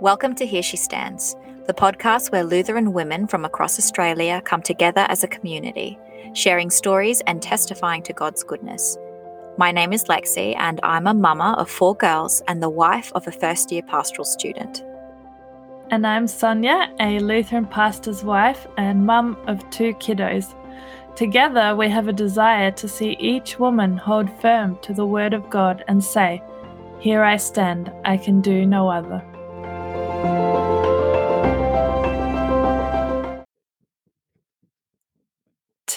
Welcome to Here She Stands, the podcast where Lutheran women from across Australia come together as a community, sharing stories and testifying to God's goodness. My name is Lexy, and I'm a mama of four girls and the wife of a first year pastoral student. And I'm Sonia, a Lutheran pastor's wife and mum of two kiddos. Together, we have a desire to see each woman hold firm to the Word of God and say, Here I stand, I can do no other.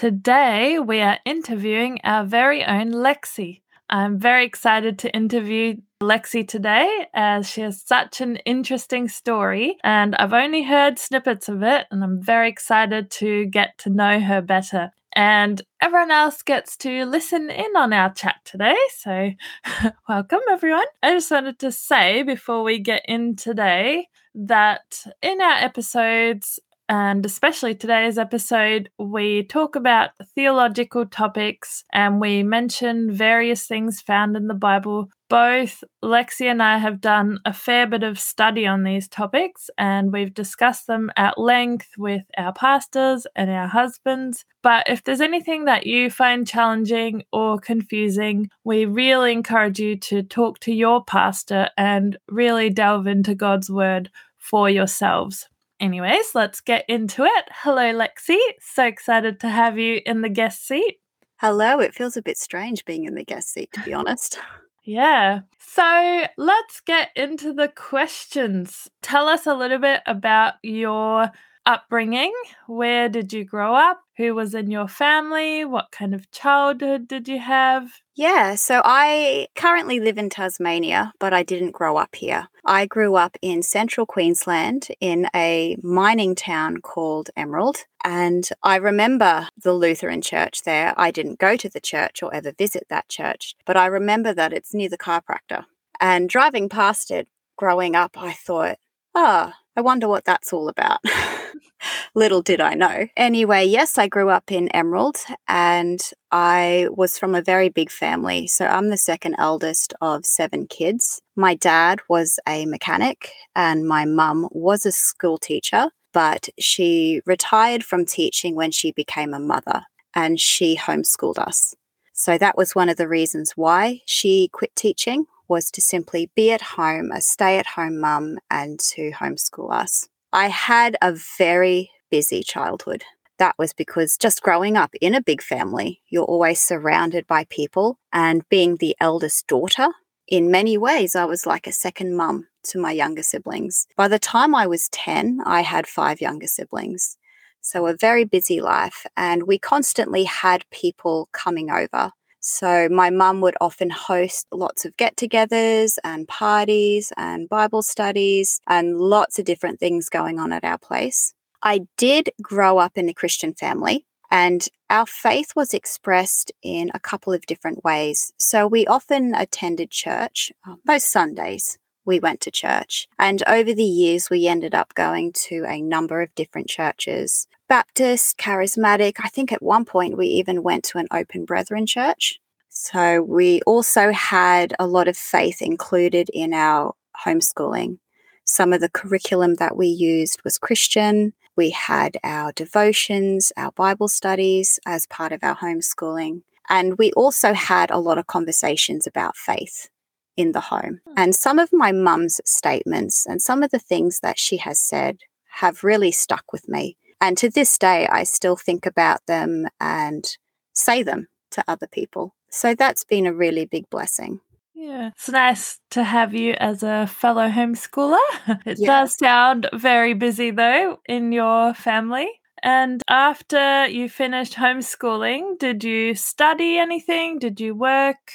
Today, we are interviewing our very own Lexy. I'm very excited to interview Lexy today as she has such an interesting story, and I've only heard snippets of it, and I'm very excited to get to know her better. And everyone else gets to listen in on our chat today. So, welcome everyone. I just wanted to say before we get in today that in our episodes, and especially today's episode, we talk about theological topics and we mention various things found in the Bible. Both Lexi and I have done a fair bit of study on these topics and we've discussed them at length with our pastors and our husbands. But if there's anything that you find challenging or confusing, we really encourage you to talk to your pastor and really delve into God's word for yourselves. Anyways, let's get into it. Hello, Lexy. So excited to have you in the guest seat. Hello. It feels a bit strange being in the guest seat, to be honest. Yeah. So let's get into the questions. Tell us a little bit about your upbringing. Where did you grow up? Who was in your family? What kind of childhood did you have? Yeah, so I currently live in Tasmania, but I didn't grow up here. I grew up in central Queensland in a mining town called Emerald. And I remember the Lutheran church there. I didn't go to the church or ever visit that church, but I remember that it's near the chiropractor. And driving past it growing up, I thought, ah, oh, I wonder what that's all about. Little did I know. Anyway, yes, I grew up in Emerald and I was from a very big family. So I'm the second eldest of seven kids. My dad was a mechanic and my mum was a school teacher, but she retired from teaching when she became a mother and she homeschooled us. So that was one of the reasons why she quit teaching was to simply be at home, a stay at home mum, and to homeschool us. I had a very busy childhood. That was because just growing up in a big family, you're always surrounded by people. And being the eldest daughter, in many ways, I was like a second mum to my younger siblings. By the time I was 10, I had five younger siblings. So, a very busy life. And we constantly had people coming over. So, my mum would often host lots of get togethers and parties and Bible studies and lots of different things going on at our place. I did grow up in a Christian family, and our faith was expressed in a couple of different ways. So, we often attended church, uh, most Sundays. We went to church. And over the years, we ended up going to a number of different churches. Baptist, charismatic. I think at one point we even went to an open brethren church. So we also had a lot of faith included in our homeschooling. Some of the curriculum that we used was Christian. We had our devotions, our Bible studies as part of our homeschooling. And we also had a lot of conversations about faith in the home. Hmm. And some of my mum's statements and some of the things that she has said have really stuck with me. And to this day, I still think about them and say them to other people. So that's been a really big blessing. Yeah, it's nice to have you as a fellow homeschooler. It yeah. does sound very busy though in your family. And after you finished homeschooling, did you study anything? Did you work?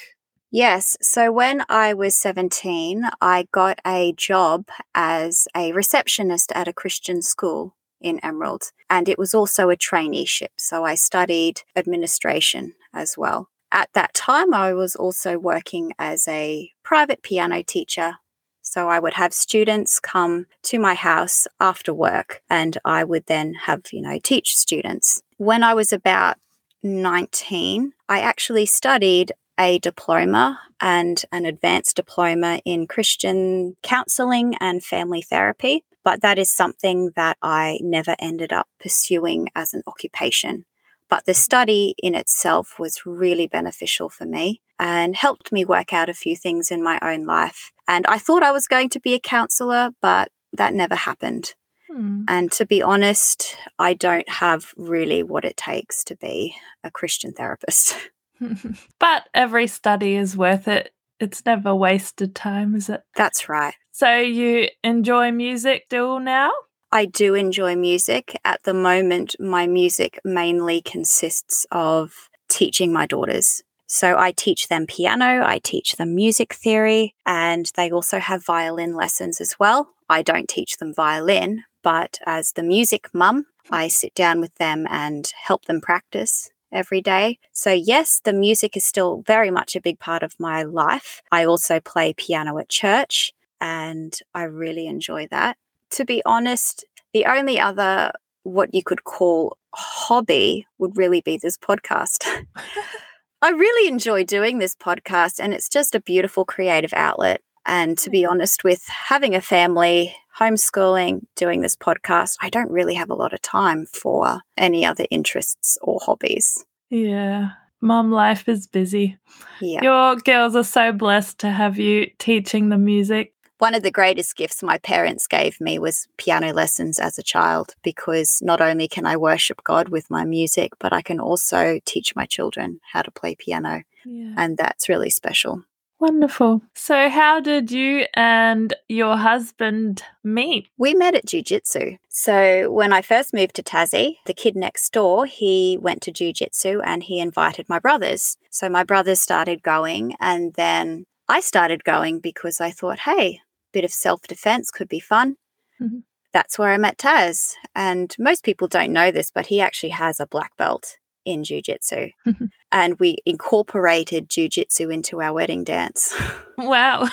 Yes. So when I was 17, I got a job as a receptionist at a Christian school in Emerald. And it was also a traineeship. So I studied administration as well. At that time, I was also working as a private piano teacher. So I would have students come to my house after work and I would then have, you know, teach students. When I was about 19, I actually studied a diploma and an advanced diploma in Christian counseling and family therapy, but that is something that I never ended up pursuing as an occupation. But the study in itself was really beneficial for me and helped me work out a few things in my own life. And I thought I was going to be a counselor, but that never happened. Hmm. And to be honest, I don't have really what it takes to be a Christian therapist. but every study is worth it. It's never wasted time, is it? That's right. So you enjoy music still now? I do enjoy music. At the moment, my music mainly consists of teaching my daughters. So I teach them piano, I teach them music theory, and they also have violin lessons as well. I don't teach them violin, but as the music mum, I sit down with them and help them practice every day. So, yes, the music is still very much a big part of my life. I also play piano at church, and I really enjoy that. To be honest, the only other what you could call hobby would really be this podcast. I really enjoy doing this podcast, and it's just a beautiful creative outlet. And to be honest, with having a family, homeschooling, doing this podcast, I don't really have a lot of time for any other interests or hobbies. Yeah. Mom life is busy. Yeah. Your girls are so blessed to have you teaching the music one of the greatest gifts my parents gave me was piano lessons as a child because not only can I worship God with my music, but I can also teach my children how to play piano. Yeah. And that's really special. Wonderful. So, how did you and your husband meet? We met at Jiu Jitsu. So, when I first moved to Tassie, the kid next door, he went to Jiu Jitsu and he invited my brothers. So, my brothers started going, and then I started going because I thought, hey, bit of self defense could be fun. Mm-hmm. That's where I met Taz. And most people don't know this, but he actually has a black belt in jujitsu. And we incorporated jujitsu into our wedding dance. Wow.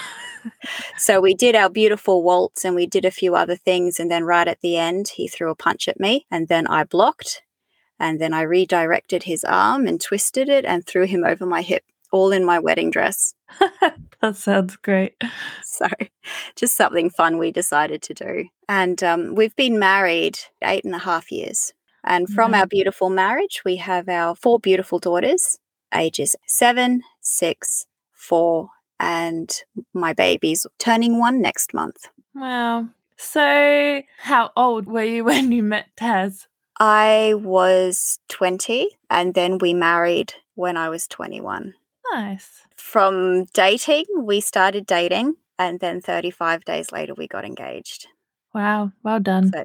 so we did our beautiful waltz and we did a few other things. And then right at the end, he threw a punch at me. And then I blocked. And then I redirected his arm and twisted it and threw him over my hip all in my wedding dress. that sounds great. So, just something fun we decided to do. And um, we've been married eight and a half years. And from mm-hmm. our beautiful marriage, we have our four beautiful daughters, ages seven, six, four, and my baby's turning one next month. Wow. So, how old were you when you met Taz? I was 20, and then we married when I was 21. Nice. From dating, we started dating, and then 35 days later, we got engaged. Wow, well done. So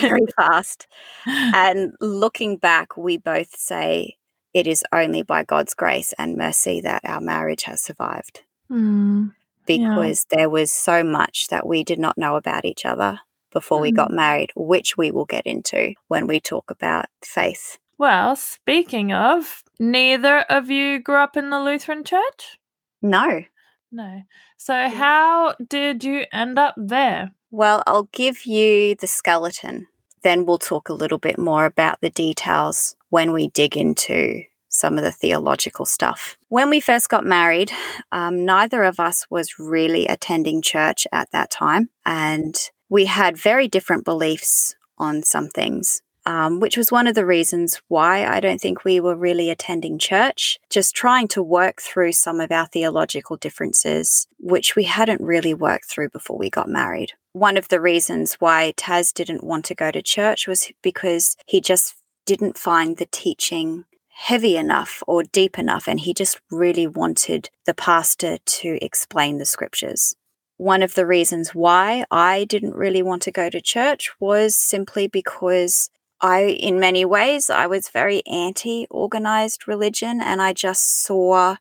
very fast. And looking back, we both say it is only by God's grace and mercy that our marriage has survived. Mm, because yeah. there was so much that we did not know about each other before mm. we got mm. married, which we will get into when we talk about faith. Well, speaking of, neither of you grew up in the Lutheran church? No. No. So, how did you end up there? Well, I'll give you the skeleton. Then we'll talk a little bit more about the details when we dig into some of the theological stuff. When we first got married, um, neither of us was really attending church at that time. And we had very different beliefs on some things um, which was one of the reasons why I don't think we were really attending church, just trying to work through some of our theological differences, which we hadn't really worked through before we got married. One of the reasons why Taz didn't want to go to church was because he just didn't find the teaching heavy enough or deep enough, and he just really wanted the pastor to explain the scriptures. One of the reasons why I didn't really want to go to church was simply because I, in many ways, I was very anti organized religion and I just saw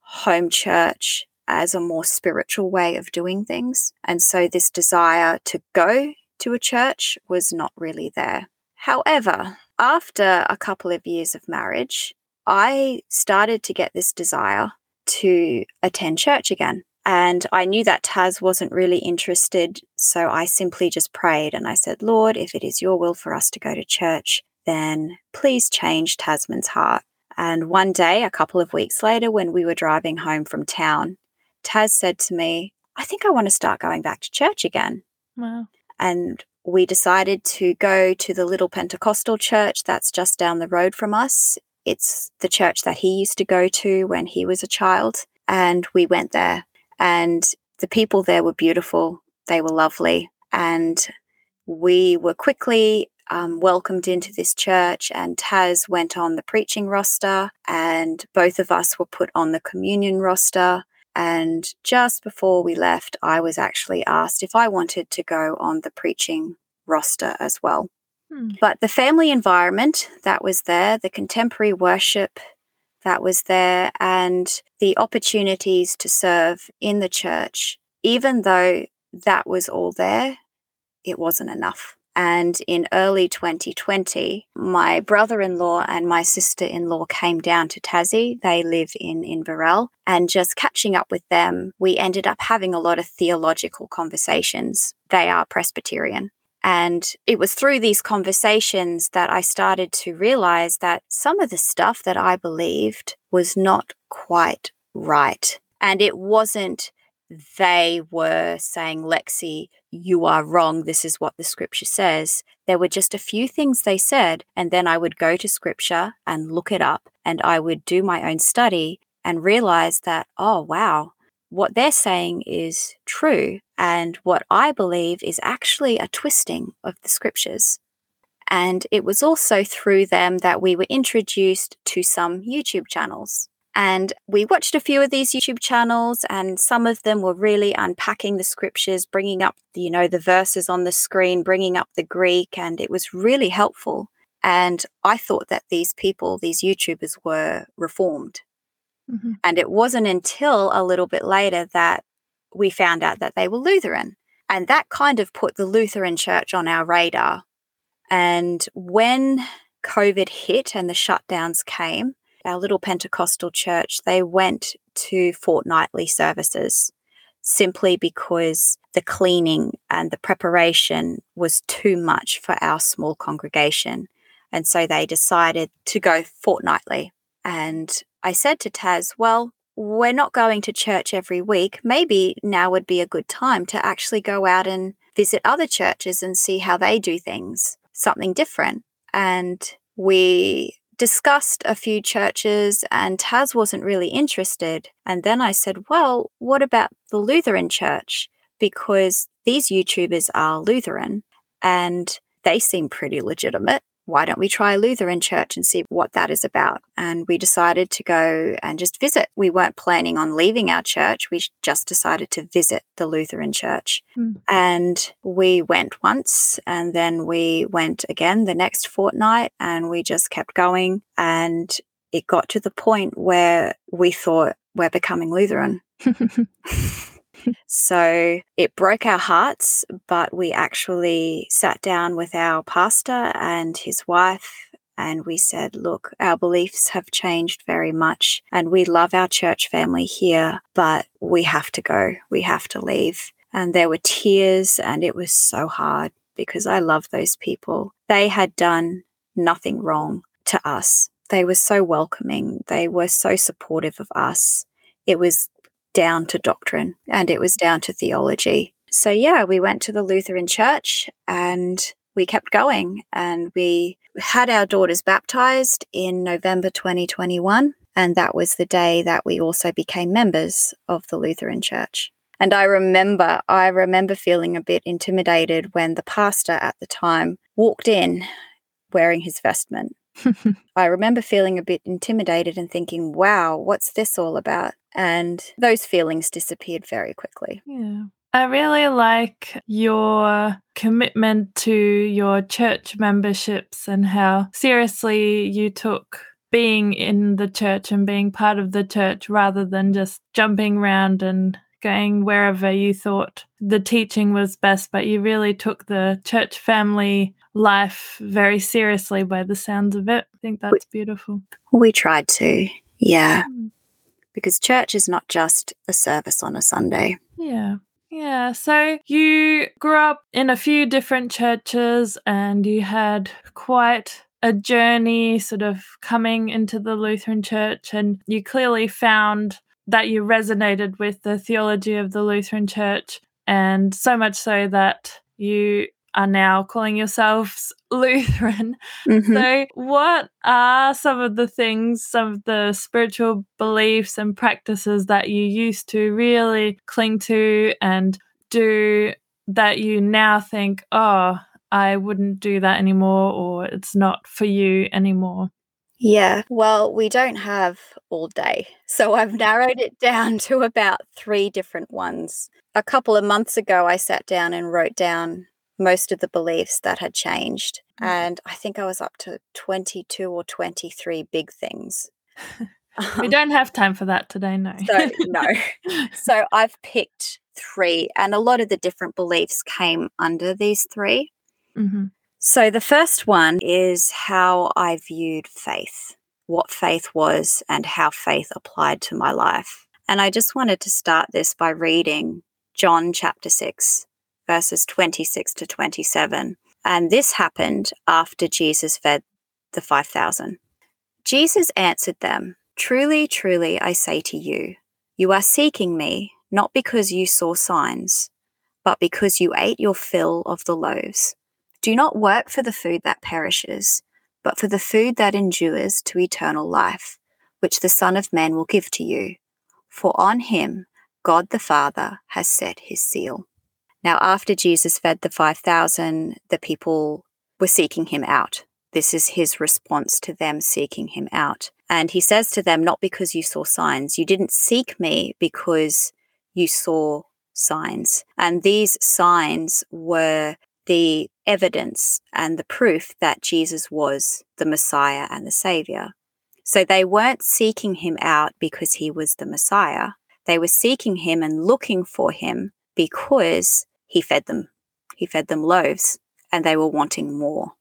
home church as a more spiritual way of doing things. And so this desire to go to a church was not really there. However, after a couple of years of marriage, I started to get this desire to attend church again. And I knew that Taz wasn't really interested. So I simply just prayed and I said, Lord, if it is your will for us to go to church, then please change Tasman's heart. And one day, a couple of weeks later, when we were driving home from town, Taz said to me, I think I want to start going back to church again. Wow. And we decided to go to the little Pentecostal church that's just down the road from us. It's the church that he used to go to when he was a child. And we went there, and the people there were beautiful. They were lovely. And we were quickly um, welcomed into this church, and Taz went on the preaching roster, and both of us were put on the communion roster. And just before we left, I was actually asked if I wanted to go on the preaching roster as well. Hmm. But the family environment that was there, the contemporary worship that was there, and the opportunities to serve in the church, even though that was all there, it wasn't enough. And in early 2020, my brother in law and my sister in law came down to Tassie. They live in Inverell. And just catching up with them, we ended up having a lot of theological conversations. They are Presbyterian. And it was through these conversations that I started to realize that some of the stuff that I believed was not quite right. And it wasn't they were saying, Lexy, you are wrong. This is what the scripture says. There were just a few things they said. And then I would go to scripture and look it up and I would do my own study and realize that, oh, wow, what they're saying is true. And what I believe is actually a twisting of the scriptures. And it was also through them that we were introduced to some YouTube channels. And we watched a few of these YouTube channels, and some of them were really unpacking the scriptures, bringing up, you know, the verses on the screen, bringing up the Greek, and it was really helpful. And I thought that these people, these YouTubers, were reformed. Mm-hmm. And it wasn't until a little bit later that we found out that they were Lutheran. And that kind of put the Lutheran church on our radar. And when COVID hit and the shutdowns came, our little Pentecostal church, they went to fortnightly services simply because the cleaning and the preparation was too much for our small congregation. And so they decided to go fortnightly. And I said to Taz, well, we're not going to church every week. Maybe now would be a good time to actually go out and visit other churches and see how they do things, something different. And we discussed a few churches and Taz wasn't really interested. And then I said, well, what about the Lutheran church? Because these YouTubers are Lutheran and they seem pretty legitimate why don't we try a Lutheran church and see what that is about? And we decided to go and just visit. We weren't planning on leaving our church. We just decided to visit the Lutheran church. Mm. And we went once and then we went again the next fortnight and we just kept going. And it got to the point where we thought we're becoming Lutheran. so it broke our hearts, but we actually sat down with our pastor and his wife. And we said, look, our beliefs have changed very much, and we love our church family here, but we have to go. We have to leave. And there were tears, and it was so hard because I love those people. They had done nothing wrong to us. They were so welcoming. They were so supportive of us. It was down to doctrine and it was down to theology. So, yeah, we went to the Lutheran church and we kept going and we had our daughters baptized in November 2021. And that was the day that we also became members of the Lutheran church. And I remember, I remember feeling a bit intimidated when the pastor at the time walked in wearing his vestment. I remember feeling a bit intimidated and thinking, wow, what's this all about? And those feelings disappeared very quickly. Yeah. I really like your commitment to your church memberships and how seriously you took being in the church and being part of the church rather than just jumping around and going wherever you thought the teaching was best, but you really took the church family life very seriously by the sounds of it. I think that's beautiful. We tried to, yeah, Mm. because church is not just a service on a Sunday. Yeah. Yeah. So you grew up in a few different churches and you had quite a journey sort of coming into the Lutheran Church, and you clearly found that you resonated with the theology of the Lutheran Church, and so much so that you are now calling yourselves Lutheran. Mm-hmm. So, what are some of the things, some of the spiritual beliefs and practices that you used to really cling to and do that you now think, oh, I wouldn't do that anymore, or it's not for you anymore? Yeah, well, we don't have all day. So I've narrowed it down to about three different ones. A couple of months ago, I sat down and wrote down most of the beliefs that had changed. Mm. And I think I was up to 22 or 23 big things. we um, don't have time for that today, no. so, no. So I've picked three, and a lot of the different beliefs came under these 3 mm-hmm. So the first one is how I viewed faith, what faith was, and how faith applied to my life. And I just wanted to start this by reading John chapter 6, verses 26 to 27. And this happened after Jesus fed the 5,000. Jesus answered them, Truly, truly, I say to you, you are seeking me not because you saw signs, but because you ate your fill of the loaves. Do not work for the food that perishes, but for the food that endures to eternal life, which the Son of Man will give to you. For on him God the Father has set his seal. Now, after Jesus fed the 5,000, the people were seeking him out. This is his response to them seeking him out. And he says to them, Not because you saw signs, you didn't seek me because you saw signs. And these signs were the evidence and the proof that Jesus was the Messiah and the Savior. So they weren't seeking him out because he was the Messiah. They were seeking him and looking for him because he fed them. He fed them loaves and they were wanting more.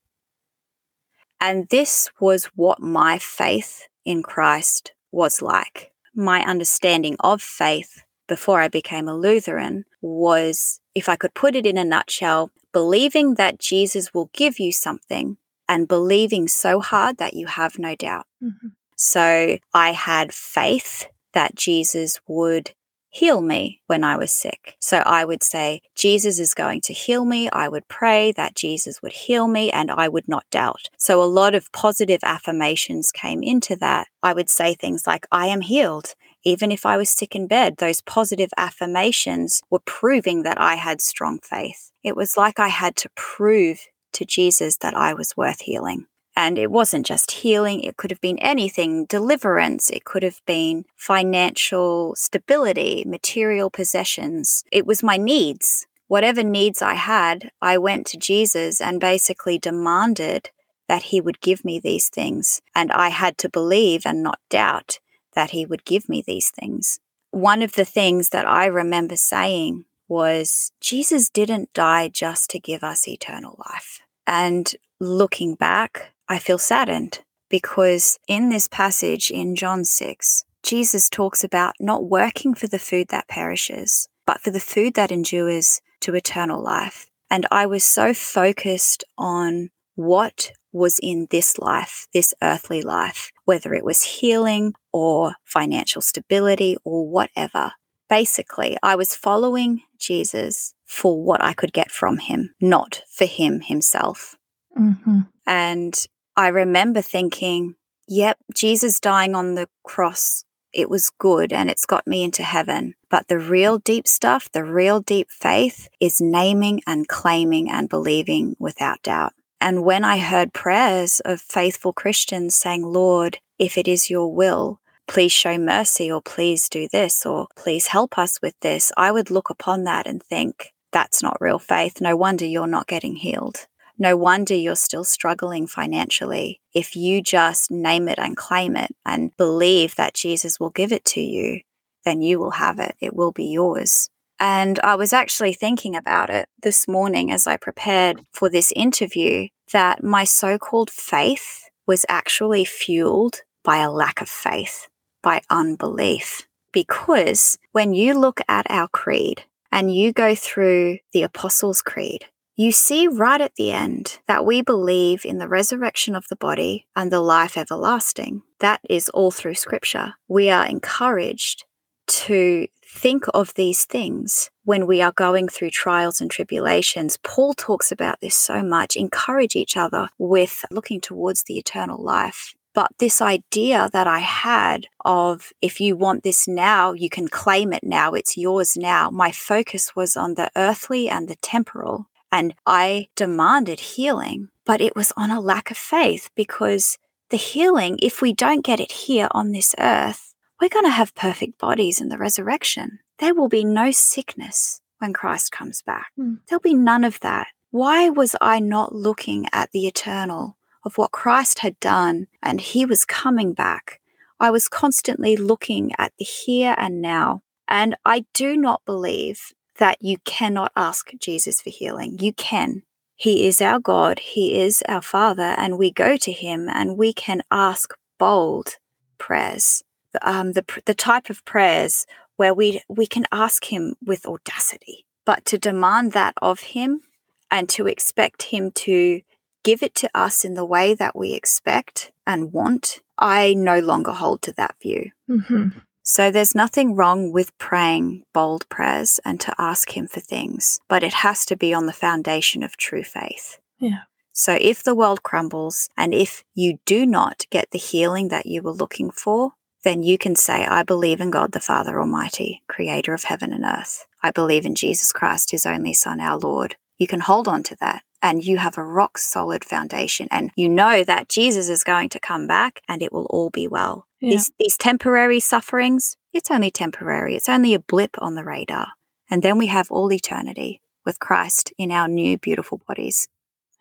And this was what my faith in Christ was like. My understanding of faith before I became a Lutheran was, if I could put it in a nutshell, believing that Jesus will give you something and believing so hard that you have no doubt. Mm-hmm. So I had faith that Jesus would heal me when I was sick. So I would say, Jesus is going to heal me. I would pray that Jesus would heal me and I would not doubt. So a lot of positive affirmations came into that. I would say things like, I am healed. Even if I was sick in bed, those positive affirmations were proving that I had strong faith. It was like I had to prove to Jesus that I was worth healing. And it wasn't just healing, it could have been anything deliverance, it could have been financial stability, material possessions. It was my needs. Whatever needs I had, I went to Jesus and basically demanded that he would give me these things. And I had to believe and not doubt that he would give me these things. One of the things that I remember saying was Jesus didn't die just to give us eternal life. And looking back, I feel saddened because in this passage in John 6, Jesus talks about not working for the food that perishes, but for the food that endures to eternal life. And I was so focused on what was in this life, this earthly life, whether it was healing or financial stability or whatever. Basically, I was following Jesus for what I could get from him, not for him himself. Mm-hmm. And I remember thinking, yep, Jesus dying on the cross, it was good and it's got me into heaven. But the real deep stuff, the real deep faith is naming and claiming and believing without doubt. And when I heard prayers of faithful Christians saying, Lord, if it is your will, please show mercy, or please do this, or please help us with this, I would look upon that and think, that's not real faith. No wonder you're not getting healed. No wonder you're still struggling financially. If you just name it and claim it and believe that Jesus will give it to you, then you will have it. It will be yours. And I was actually thinking about it this morning as I prepared for this interview that my so called faith was actually fueled by a lack of faith, by unbelief. Because when you look at our creed and you go through the Apostles' Creed, you see right at the end that we believe in the resurrection of the body and the life everlasting. That is all through scripture. We are encouraged to think of these things when we are going through trials and tribulations. Paul talks about this so much. Encourage each other with looking towards the eternal life. But this idea that I had of if you want this now, you can claim it now, it's yours now. My focus was on the earthly and the temporal. And I demanded healing, but it was on a lack of faith because the healing, if we don't get it here on this earth, we're going to have perfect bodies in the resurrection. There will be no sickness when Christ comes back. Mm. There'll be none of that. Why was I not looking at the eternal of what Christ had done and he was coming back? I was constantly looking at the here and now. And I do not believe that you cannot ask Jesus for healing. You can. He is our God, He is our Father, and we go to Him and we can ask bold prayers. Um, the, the type of prayers where we, we can ask Him with audacity, but to demand that of Him and to expect Him to give it to us in the way that we expect and want, I no longer hold to that view. Mm-hmm. So there's nothing wrong with praying bold prayers and to ask Him for things, but it has to be on the foundation of true faith. Yeah. So if the world crumbles and if you do not get the healing that you were looking for, then you can say, I believe in God the Father Almighty, creator of heaven and earth. I believe in Jesus Christ, his only Son, our Lord. You can hold on to that and you have a rock solid foundation and you know that Jesus is going to come back and it will all be well. Yeah. These, these temporary sufferings, it's only temporary. It's only a blip on the radar. And then we have all eternity with Christ in our new beautiful bodies.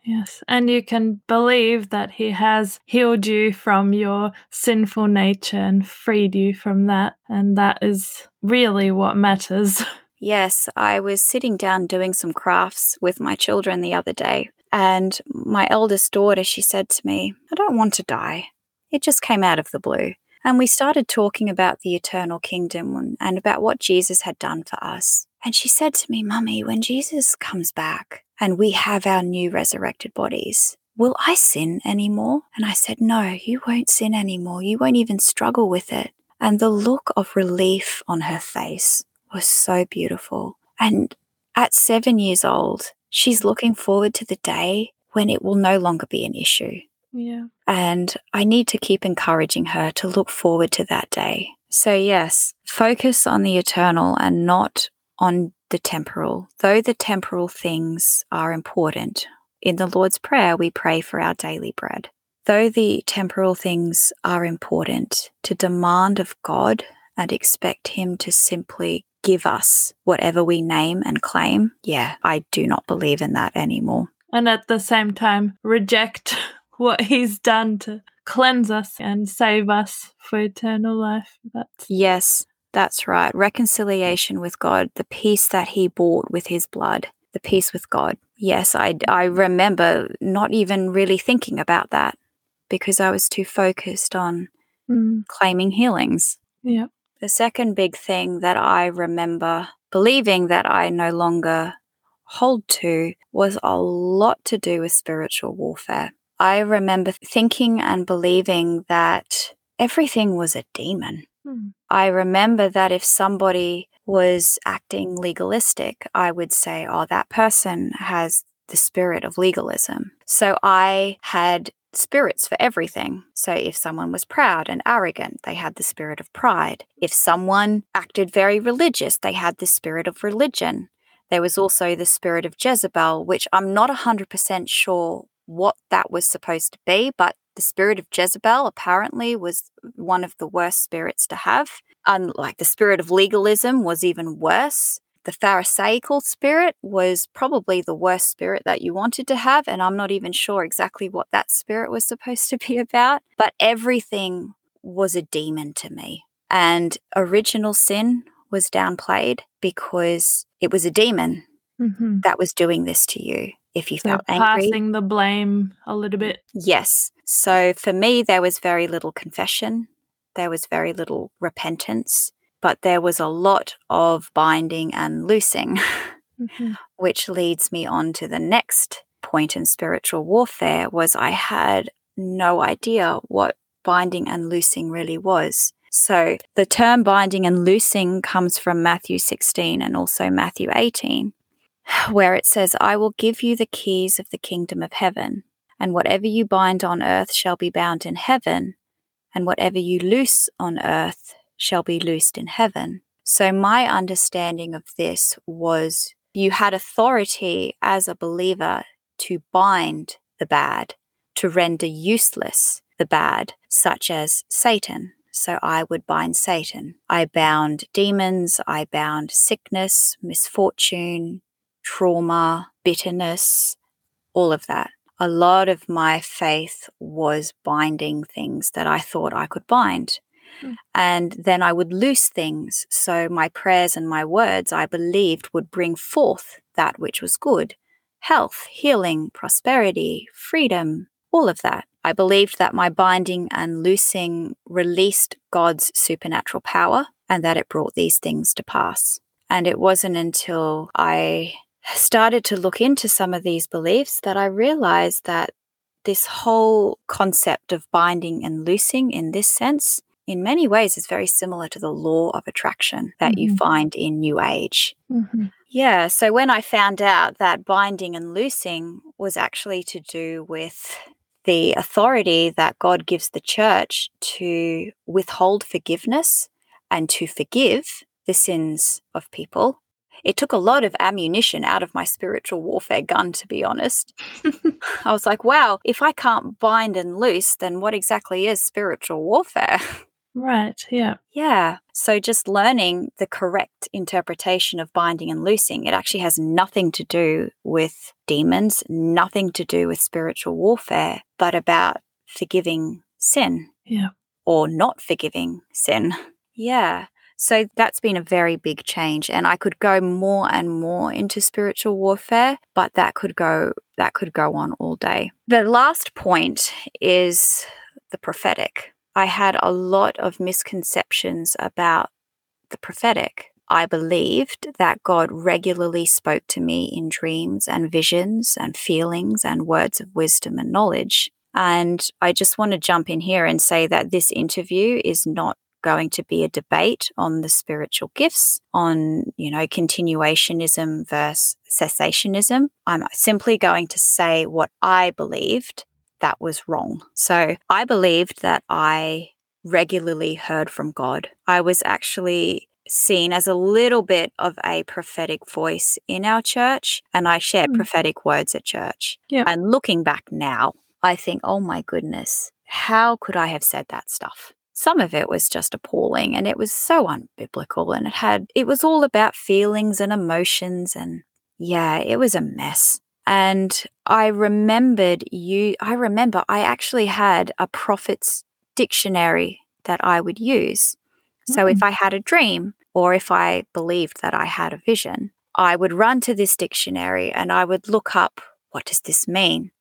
Yes, and you can believe that He has healed you from your sinful nature and freed you from that. And that is really what matters. Yes, I was sitting down doing some crafts with my children the other day. And my eldest daughter, she said to me, I don't want to die. It just came out of the blue. And we started talking about the eternal kingdom and about what Jesus had done for us. And she said to me, Mummy, when Jesus comes back and we have our new resurrected bodies, will I sin anymore? And I said, No, you won't sin anymore. You won't even struggle with it. And the look of relief on her face was so beautiful. And at seven years old, she's looking forward to the day when it will no longer be an issue. Yeah. And I need to keep encouraging her to look forward to that day. So, yes, focus on the eternal and not on the temporal. Though the temporal things are important, in the Lord's Prayer, we pray for our daily bread. Though the temporal things are important, to demand of God and expect Him to simply give us whatever we name and claim, yeah, I do not believe in that anymore. And at the same time, reject what he's done to cleanse us and save us for eternal life. That's Yes, that's right. Reconciliation with God, the peace that he bought with his blood, the peace with God. Yes, I, I remember not even really thinking about that because I was too focused on mm. claiming healings. Yeah. The second big thing that I remember believing that I no longer hold to was a lot to do with spiritual warfare. I remember thinking and believing that everything was a demon. Hmm. I remember that if somebody was acting legalistic, I would say, oh, that person has the spirit of legalism. So I had spirits for everything. So if someone was proud and arrogant, they had the spirit of pride. If someone acted very religious, they had the spirit of religion. There was also the spirit of Jezebel, which I'm not 100% sure what that was supposed to be, but the spirit of Jezebel apparently was one of the worst spirits to have. Unlike the spirit of legalism was even worse. The Pharisaical spirit was probably the worst spirit that you wanted to have, and I'm not even sure exactly what that spirit was supposed to be about, but everything was a demon to me. And original sin was downplayed because it was a demon mm-hmm. that was doing this to you if you so felt angry. Passing the blame a little bit. Yes. So for me, there was very little confession, there was very little repentance, but there was a lot of binding and loosing. Mhm. which leads me on to the next point in spiritual warfare was I had no idea what binding and loosing really was. So the term binding and loosing comes from Matthew 16 and also Matthew 18, where it says, I will give you the keys of the kingdom of heaven, and whatever you bind on earth shall be bound in heaven, and whatever you loose on earth shall be loosed in heaven. So my understanding of this was you had authority as a believer to bind the bad, to render useless the bad, such as Satan. So I would bind Satan. I bound demons, I bound sickness, misfortune, trauma, bitterness, all of that. A lot of my faith was binding things that I thought I could bind. Mm. And then I would loose things. So my prayers and my words, I believed, would bring forth that which was good health, healing, prosperity, freedom, all of that. I believed that my binding and loosing released God's supernatural power and that it brought these things to pass. And it wasn't until I started to look into some of these beliefs that I realized that this whole concept of binding and loosing in this sense, in many ways, is very similar to the law of attraction that you Mhm. find in New Age. Mhm. Yeah, so when I found out that binding and loosing was actually to do with the authority that God gives the church to withhold forgiveness and to forgive the sins of people, it took a lot of ammunition out of my spiritual warfare gun, to be honest. I was like, wow, if I can't bind and loose, then what exactly is spiritual warfare? Right. Yeah. Yeah. So just learning the correct interpretation of binding and loosing, it actually has nothing to do with demons, nothing to do with spiritual warfare, but about forgiving sin Yeah. or not forgiving sin. Yeah. So that's been a very big change and I could go more and more into spiritual warfare, but that could go that could go on all day. The last point is the prophetic. I had a lot of misconceptions about the prophetic. I believed that God regularly spoke to me in dreams and visions and feelings and words of wisdom and knowledge. And I just want to jump in here and say that this interview is not going to be a debate on the spiritual gifts, on, you know, continuationism versus cessationism. I'm simply going to say what I believed that was wrong. So I believed that I regularly heard from God. I was actually seen as a little bit of a prophetic voice in our church, and I shared Hmm. prophetic words at church. Yeah. And looking back now, I think, oh my goodness, how could I have said that stuff? Some of it was just appalling and it was so unbiblical and it had, it was all about feelings and emotions and yeah, it was a mess. And I remembered you, I remember I actually had a prophet's dictionary that I would use. So if hmm. I had a dream or if I believed that I had a vision, I would run to this dictionary and I would look up what does this mean?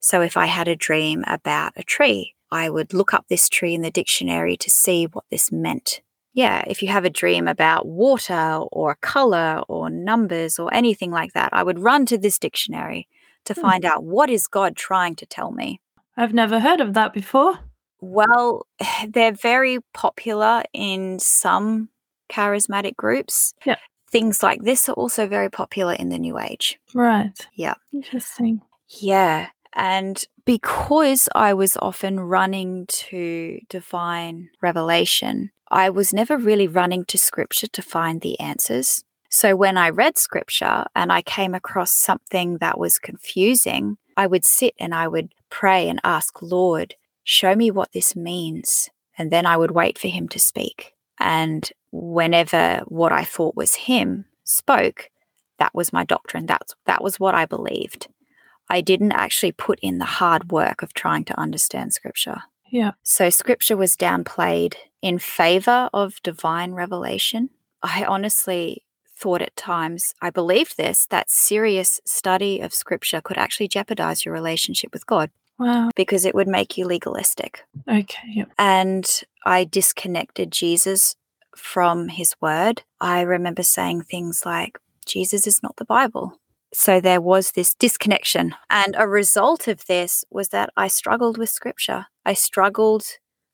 So if I had a dream about a tree, I would look up this tree in the dictionary to see what this meant. Yeah, if you have a dream about water or a color or numbers or anything like that, I would run to this dictionary to Hmm. find out what is God trying to tell me. I've never heard of that before. Well, they're very popular in some charismatic groups. Yeah. Things like this are also very popular in the New Age. Right. Yeah. Interesting. Yeah. And because I was often running to divine revelation, I was never really running to scripture to find the answers. So when I read scripture and I came across something that was confusing, I would sit and I would pray and ask, Lord, show me what this means. And then I would wait for him to speak. And whenever what I thought was him spoke, that was my doctrine. That's that was what I believed. I didn't actually put in the hard work of trying to understand scripture. Yeah. So scripture was downplayed in favor of divine revelation. I honestly thought at times, I believed this, that serious study of scripture could actually jeopardize your relationship with God Wow. because it would make you legalistic. Okay. Yep. And I disconnected Jesus from his word. I remember saying things like, Jesus is not the Bible. So there was this disconnection. And a result of this was that I struggled with scripture. I struggled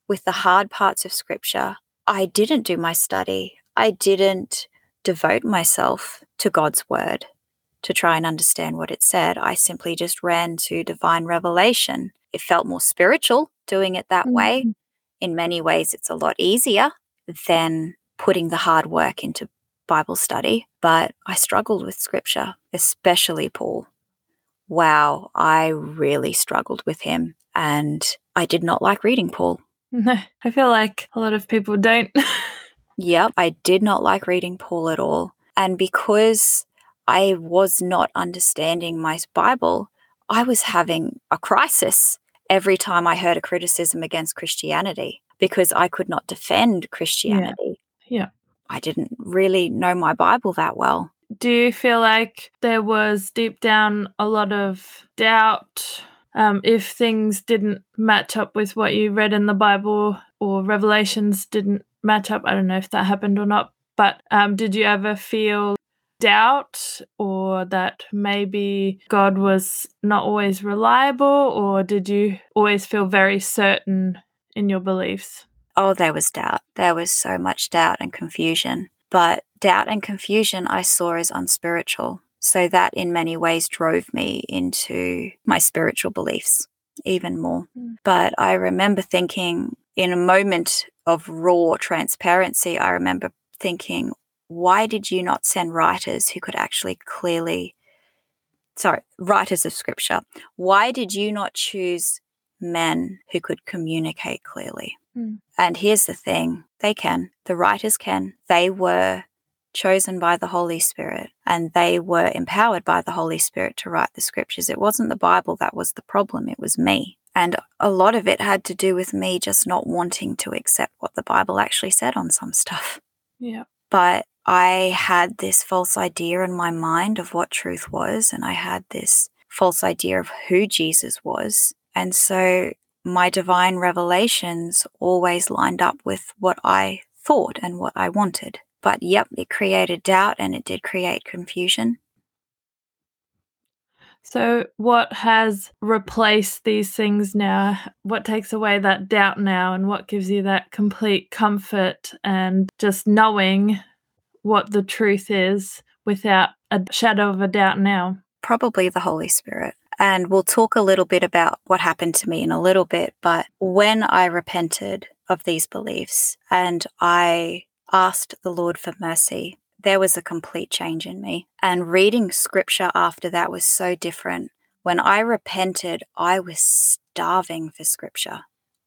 with the hard parts of scripture. I didn't do my study. I didn't devote myself to God's word to try and understand what it said. I simply just ran to divine revelation. It felt more spiritual doing it that mm-hmm. way. In many ways, it's a lot easier than putting the hard work into Bible study, but I struggled with scripture, especially Paul. Wow, I really struggled with him. And I did not like reading Paul. No, I feel like a lot of people don't. yep, I did not like reading Paul at all. And because I was not understanding my Bible, I was having a crisis every time I heard a criticism against Christianity because I could not defend Christianity. Yeah. yeah. I didn't really know my Bible that well. Do you feel like there was deep down a lot of doubt um, if things didn't match up with what you read in the Bible or revelations didn't match up? I don't know if that happened or not, but um, did you ever feel doubt or that maybe God was not always reliable, or did you always feel very certain in your beliefs? Oh, there was doubt. There was so much doubt and confusion. But doubt and confusion I saw as unspiritual. So that in many ways drove me into my spiritual beliefs even more. Mm. But I remember thinking in a moment of raw transparency, I remember thinking, why did you not send writers who could actually clearly, sorry, writers of scripture? Why did you not choose men who could communicate clearly? Mm. And here's the thing they can, the writers can. They were chosen by the Holy Spirit and they were empowered by the Holy Spirit to write the scriptures. It wasn't the Bible that was the problem, it was me. And a lot of it had to do with me just not wanting to accept what the Bible actually said on some stuff. Yeah. But I had this false idea in my mind of what truth was, and I had this false idea of who Jesus was. And so my divine revelations always lined up with what I thought and what I wanted. But yep, it created doubt and it did create confusion. So, what has replaced these things now? What takes away that doubt now? And what gives you that complete comfort and just knowing what the truth is without a shadow of a doubt now? Probably the Holy Spirit. And we'll talk a little bit about what happened to me in a little bit. But when I repented of these beliefs and I asked the Lord for mercy, there was a complete change in me. And reading scripture after that was so different. When I repented, I was starving for scripture.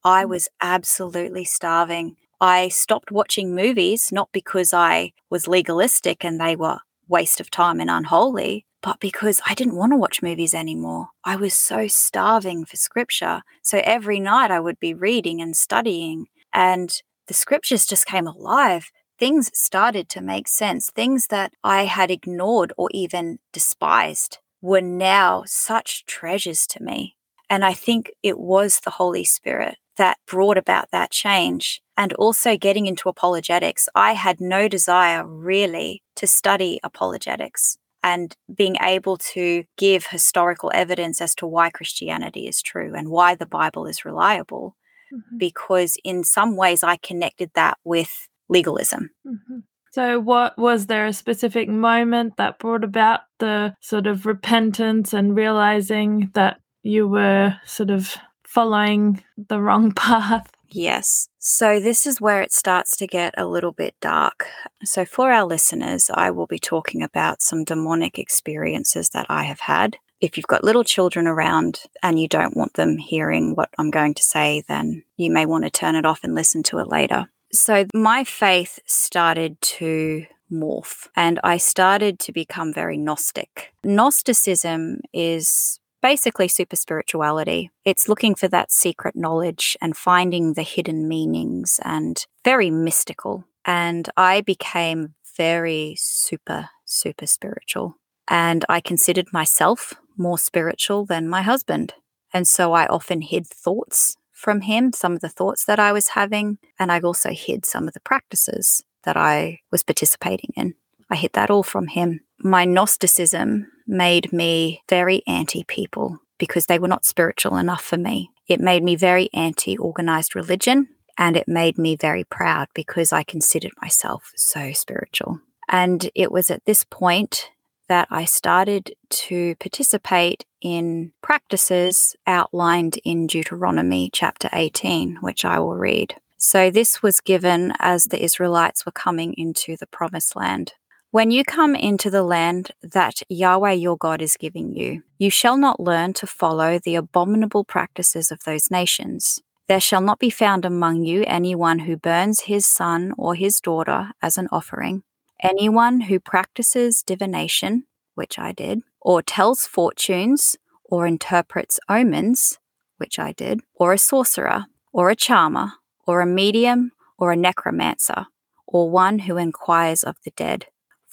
I mm. was absolutely starving. I stopped watching movies, not because I was legalistic and they were waste of time and unholy, but because I didn't want to watch movies anymore. I was so starving for scripture. So every night I would be reading and studying, and the scriptures just came alive. Things started to make sense. Things that I had ignored or even despised were now such treasures to me. And I think it was the Holy Spirit that brought about that change. And also getting into apologetics. I had no desire really to study apologetics and being able to give historical evidence as to why Christianity is true and why the Bible is reliable. Mm-hmm. Because in some ways, I connected that with legalism. Mm-hmm. So, what was there a specific moment that brought about the sort of repentance and realizing that you were sort of following the wrong path? Yes. So, this is where it starts to get a little bit dark. So, for our listeners, I will be talking about some demonic experiences that I have had. If you've got little children around and you don't want them hearing what I'm going to say, then you may want to turn it off and listen to it later. So, my faith started to morph and I started to become very Gnostic. Gnosticism is basically super spirituality. It's looking for that secret knowledge and finding the hidden meanings and very mystical. And I became very super, super spiritual. And I considered myself more spiritual than my husband. And so I often hid thoughts from him, some of the thoughts that I was having. And I also hid some of the practices that I was participating in. I hid that all from him. my Gnosticism made me very anti people because they were not spiritual enough for me. It made me very anti organized religion and it made me very proud because I considered myself so spiritual. And it was at this point that I started to participate in practices outlined in Deuteronomy chapter 18, which I will read. So, this was given as the Israelites were coming into the promised land. When you come into the land that Yahweh your God is giving you, you shall not learn to follow the abominable practices of those nations. There shall not be found among you anyone who burns his son or his daughter as an offering, anyone who practices divination, which I did, or tells fortunes, or interprets omens, which I did, or a sorcerer, or a charmer, or a medium, or a necromancer, or one who inquires of the dead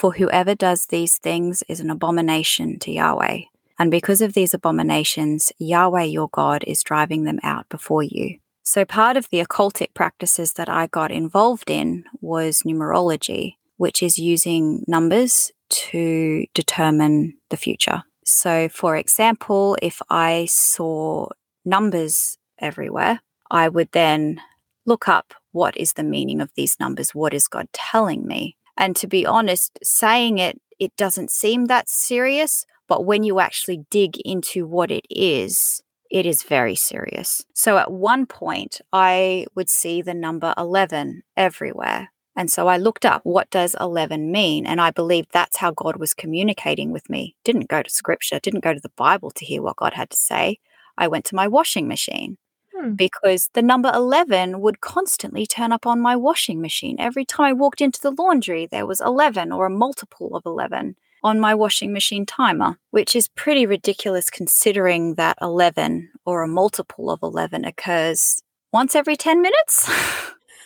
for whoever does these things is an abomination to Yahweh. And because of these abominations, Yahweh your God is driving them out before you. So, part of the occultic practices that I got involved in was numerology, which is using numbers to determine the future. So, for example, if I saw numbers everywhere, I would then look up what is the meaning of these numbers? What is God telling me? And to be honest, saying it, it doesn't seem that serious. But when you actually dig into what it is, it is very serious. So at one point, I would see the number 11 everywhere. And so I looked up what does 11 mean and I believe that's how God was communicating with me. Didn't go to scripture, didn't go to the Bible to hear what God had to say. I went to my washing machine Hmm. because the number 11 would constantly turn up on my washing machine. Every time I walked into the laundry, there was 11 or a multiple of 11 on my washing machine timer, which is pretty ridiculous considering that 11 or a multiple of 11 occurs once every 10 minutes.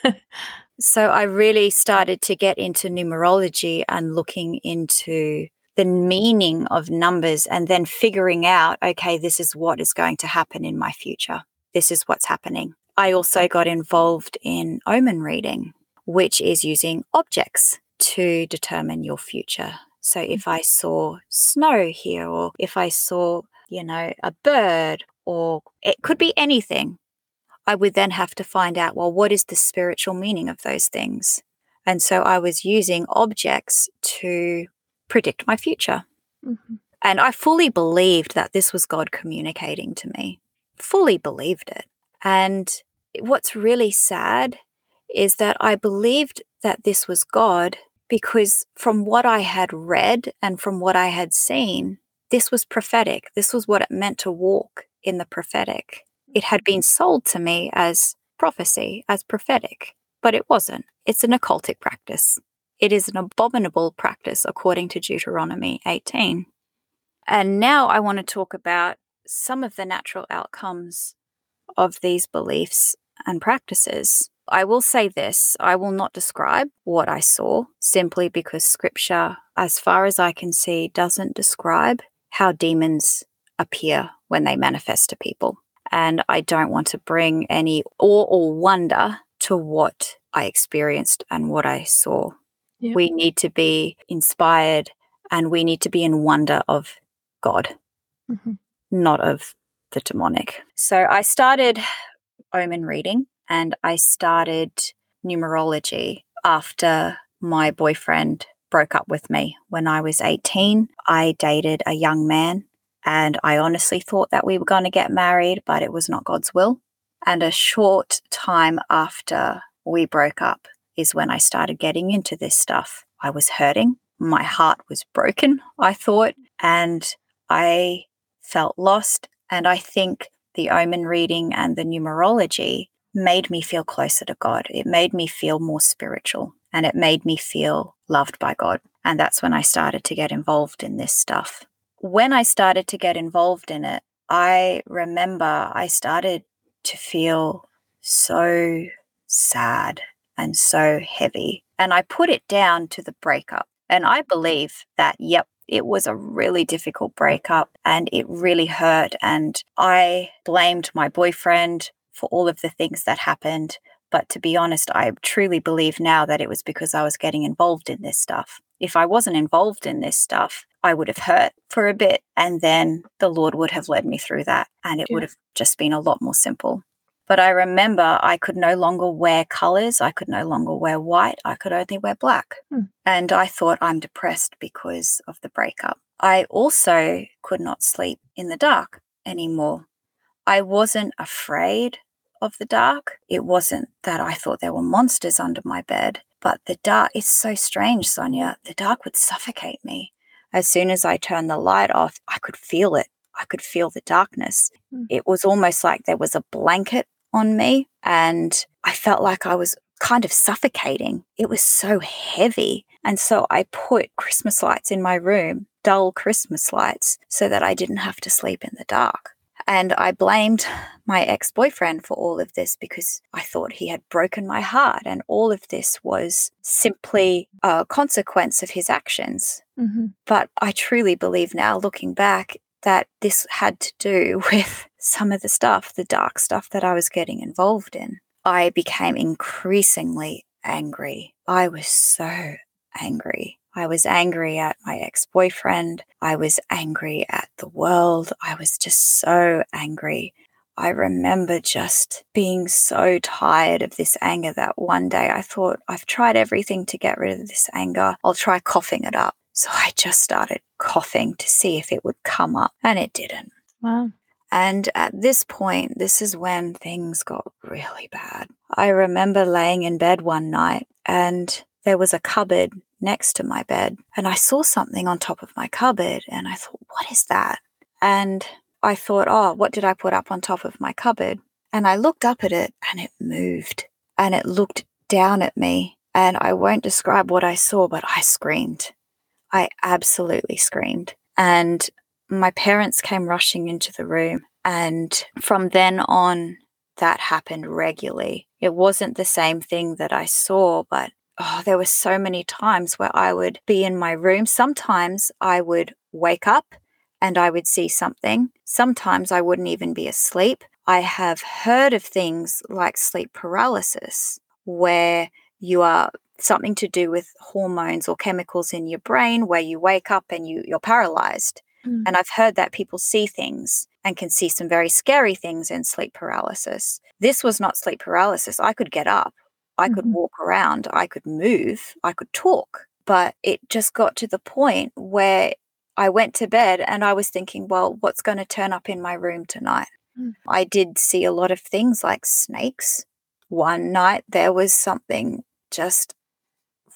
so I really started to get into numerology and looking into the meaning of numbers and then figuring out, okay, this is what is going to happen in my future this is what's happening. I also got involved in omen reading, which is using objects to determine your future. So if. I saw snow here, or if I saw, you know, a bird, or it could be anything, I would then have to find out, well, what is the spiritual meaning of those things? And so I was using objects to predict my future. Mm-hmm. And I fully believed that this was God communicating to me fully believed it. And what's really sad is that I believed that this was God because from what I had read and from what I had seen, this was prophetic. This was what it meant to walk in the prophetic. It had been sold to me as prophecy, as prophetic, but it wasn't. It's an occultic practice. It is an abominable practice according to Deuteronomy 18. And now I want to talk about some of the natural outcomes of these beliefs and practices. I will say this I will not describe what I saw simply because scripture, as far as I can see, doesn't describe how demons appear when they manifest to people. And I don't want to bring any awe or wonder to what I experienced and what I saw. Yeah. We need to be inspired and we need to be in wonder of God. Mm-hmm not of the demonic. So I started omen reading and I started numerology after my boyfriend broke up with me when I was 18. I dated a young man and I honestly thought that we were going to get married, but it was not God's will. And a short time after we broke up is when I started getting into this stuff. I was hurting. My heart was broken, I thought. And I felt lost. And I think the omen reading and the numerology made me feel closer to God. It made me feel more spiritual and it made me feel loved by God. And that's when I started to get involved in this stuff. When I started to get involved in it, I remember I started to feel so sad and so heavy. And I put it down to the breakup. And I believe that, yep, it was a really difficult breakup and it really hurt. And I blamed my boyfriend for all of the things that happened. But to be honest, I truly believe now that it was because I was getting involved in this stuff. If I wasn't involved in this stuff, I would have hurt for a bit and then the Lord would have led me through that and it yeah. would have just been a lot more simple. But I remember I could no longer wear colors. I could no longer wear white. I could only wear black. Hmm. And I thought I'm depressed because of the breakup. I also could not sleep in the dark anymore. I wasn't afraid of the dark. It wasn't that I thought there were monsters under my bed, but the dark, is so strange, Sonia. The dark would suffocate me. As soon as I turned the light off, I could feel it. I could feel the darkness. Mm. It was almost like there was a blanket on me, and I felt like I was kind of suffocating. It was so heavy. And so I put Christmas lights in my room, dull Christmas lights, so that I didn't have to sleep in the dark. And I blamed my ex boyfriend for all of this because I thought he had broken my heart. And all of this was simply a consequence of his actions. Mm-hmm. But I truly believe now, looking back, that this had to do with some of the stuff, the dark stuff that I was getting involved in. I became increasingly angry. I was so angry. I was angry at my ex boyfriend. I was angry at the world. I was just so angry. I remember just being so tired of this anger that one day I thought, I've tried everything to get rid of this anger. I'll try coughing it up. So I just started coughing to see if it would come up, and it didn't. Wow. And at this point, this is when things got really bad. I remember laying in bed one night and there was a cupboard next to my bed and I saw something on top of my cupboard and I thought, what is that? And I thought, oh, what did I put up on top of my cupboard? And I looked up at it and it moved and it looked down at me. And I won't describe what I saw, but I screamed. I absolutely screamed. And my parents came rushing into the room. And from then on, that happened regularly. It wasn't the same thing that I saw, but oh, there were so many times where I would be in my room. Sometimes I would wake up and I would see something. Sometimes I wouldn't even be asleep. I have heard of things like sleep paralysis, where you are something to do with hormones or chemicals in your brain, where you wake up and you, you're paralyzed. Mm. And I've heard that people see things and can see some very scary things in sleep paralysis. This was not sleep paralysis. I could get up. I could mm-hmm. walk around, I could move, I could talk. But it just got to the point where I went to bed and I was thinking, well, what's going to turn up in my room tonight? Mm. I did see a lot of things like snakes. One night there was something just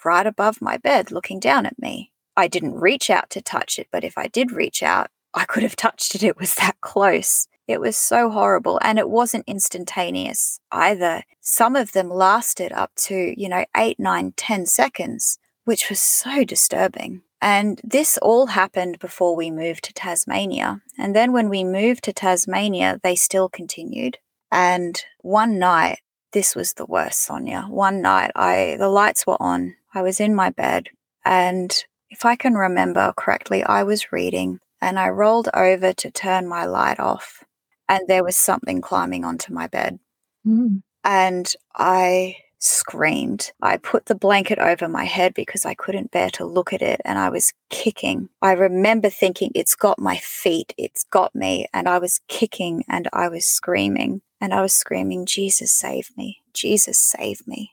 right above my bed looking down at me. I didn't reach out to touch it, but if I did reach out, I could have touched it. It was that close. It was so horrible. And it wasn't instantaneous either. Some of them lasted up to, you know, eight, nine, ten seconds, which was so disturbing. And this all happened before we moved to Tasmania. And then when we moved to Tasmania, they still continued. And one night, this was the worst, Sonia. One night, I the lights were on. I was in my bed, and if I can remember correctly, I was reading, and I rolled over to turn my light off, and there was something climbing onto my bed. Mm. And I screamed. I put the blanket over my head because I couldn't bear to look at it and I was kicking. I remember thinking, it's got my feet, it's got me. And I was kicking and I was screaming. And I was screaming, Jesus, save me. Jesus, save me.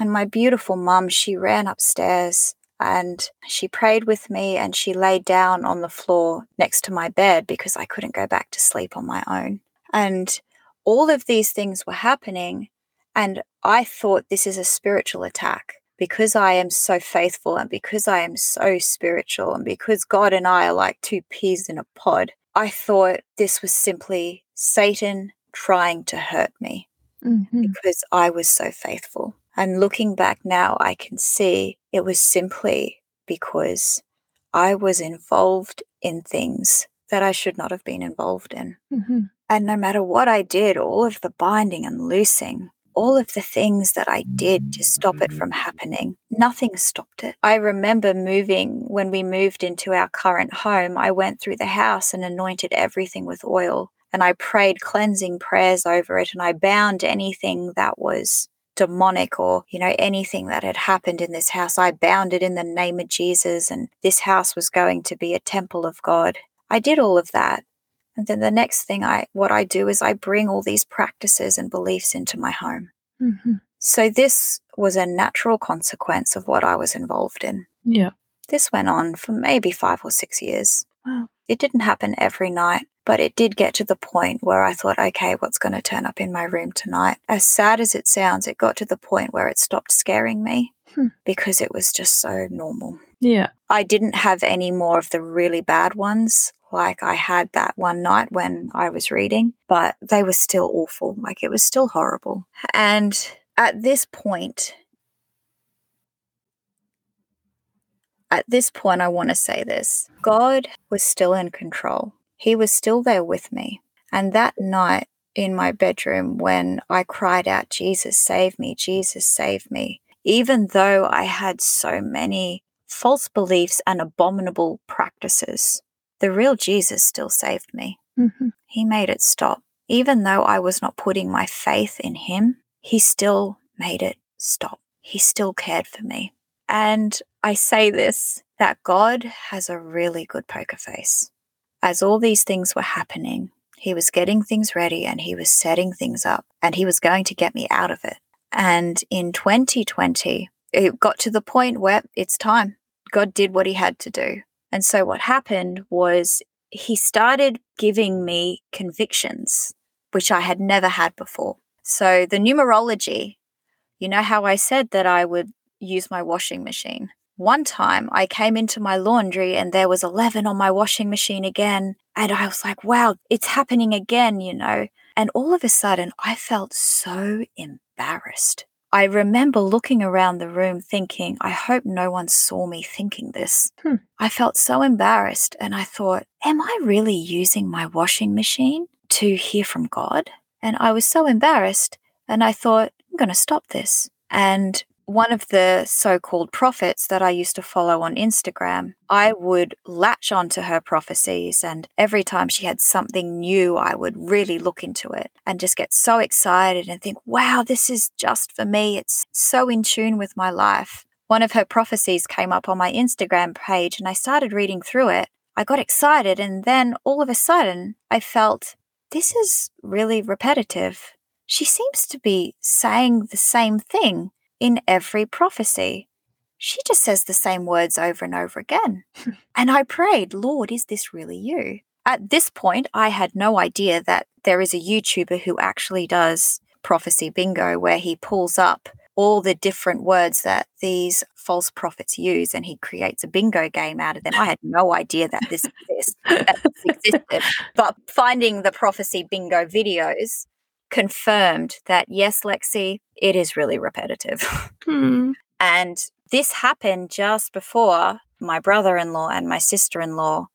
And my beautiful mum, she ran upstairs and she prayed with me and she laid down on the floor next to my bed because I couldn't go back to sleep on my own. And all of these things were happening. And I thought this is a spiritual attack because I am so faithful and because I am so spiritual and because God and I are like two peas in a pod. I thought this was simply Satan trying to hurt me mm-hmm. because I was so faithful. And looking back now, I can see it was simply because I was involved in things that I should not have been involved in. Mm-hmm. And no matter what I did, all of the binding and loosing, all of the things that I did to stop it from happening, nothing stopped it. I remember moving when we moved into our current home, I went through the house and anointed everything with oil. And I prayed cleansing prayers over it and I bound anything that was demonic or, you know, anything that had happened in this house. I bound it in the name of Jesus and this house was going to be a temple of God. I did all of that. And then the next thing I what I do is I bring all these practices and beliefs into my home. Mm-hmm. So this was a natural consequence of what I was involved in. Yeah. This went on for maybe 5 or 6 years. Wow. It didn't happen every night, but it did get to the point where I thought, okay, what's going to turn up in my room tonight? As sad as it sounds, it got to the point where it stopped scaring me Hmm. because it was just so normal. Yeah. I didn't have any more of the really bad ones. Like I had that one night when I was reading, but they were still awful. Like it was still horrible. And at this point, at this point, I want to say this God was still in control. He was still there with me. And that night in my bedroom, when I cried out, Jesus, save me, Jesus, save me, even though I had so many false beliefs and abominable practices, the real Jesus still saved me. Mm-hmm. He made it stop. Even though I was not putting my faith in him, he still made it stop. He still cared for me. And I say this that God has a really good poker face. As all these things were happening, he was getting things ready and he was setting things up and he was going to get me out of it. And in 2020, it got to the point where it's time. God did what he had to do. And so what happened was he started giving me convictions, which I had never had before. So the numerology, you know how I said that I would use my washing machine? One time I came into my laundry and there was 11 on my washing machine again. And I was like, wow, it's happening again, you know. And all of a sudden, I felt so embarrassed. I remember looking around the room thinking, I hope no one saw me thinking this. Hmm. I felt so embarrassed and I thought, am I really using my washing machine to hear from God? And I was so embarrassed and I thought, I'm going to stop this. And one of the so called prophets that I used to follow on Instagram, I would latch onto her prophecies. And every time she had something new, I would really look into it and just get so excited and think, wow, this is just for me. It's so in tune with my life. One of her prophecies came up on my Instagram page and I started reading through it. I got excited. And then all of a sudden, I felt this is really repetitive. She seems to be saying the same thing in every prophecy. She just says the same words over and over again. and I prayed, Lord, is this really you? At this point, I had no idea that there is a YouTuber who actually does prophecy bingo where he pulls up all the different words that these false prophets use and he creates a bingo game out of them. I had no idea that this exists, that this existed. But finding the prophecy bingo videos confirmed that yes, Lexy, it is really repetitive. Hmm. and this happened just before my brother in law and my sister in law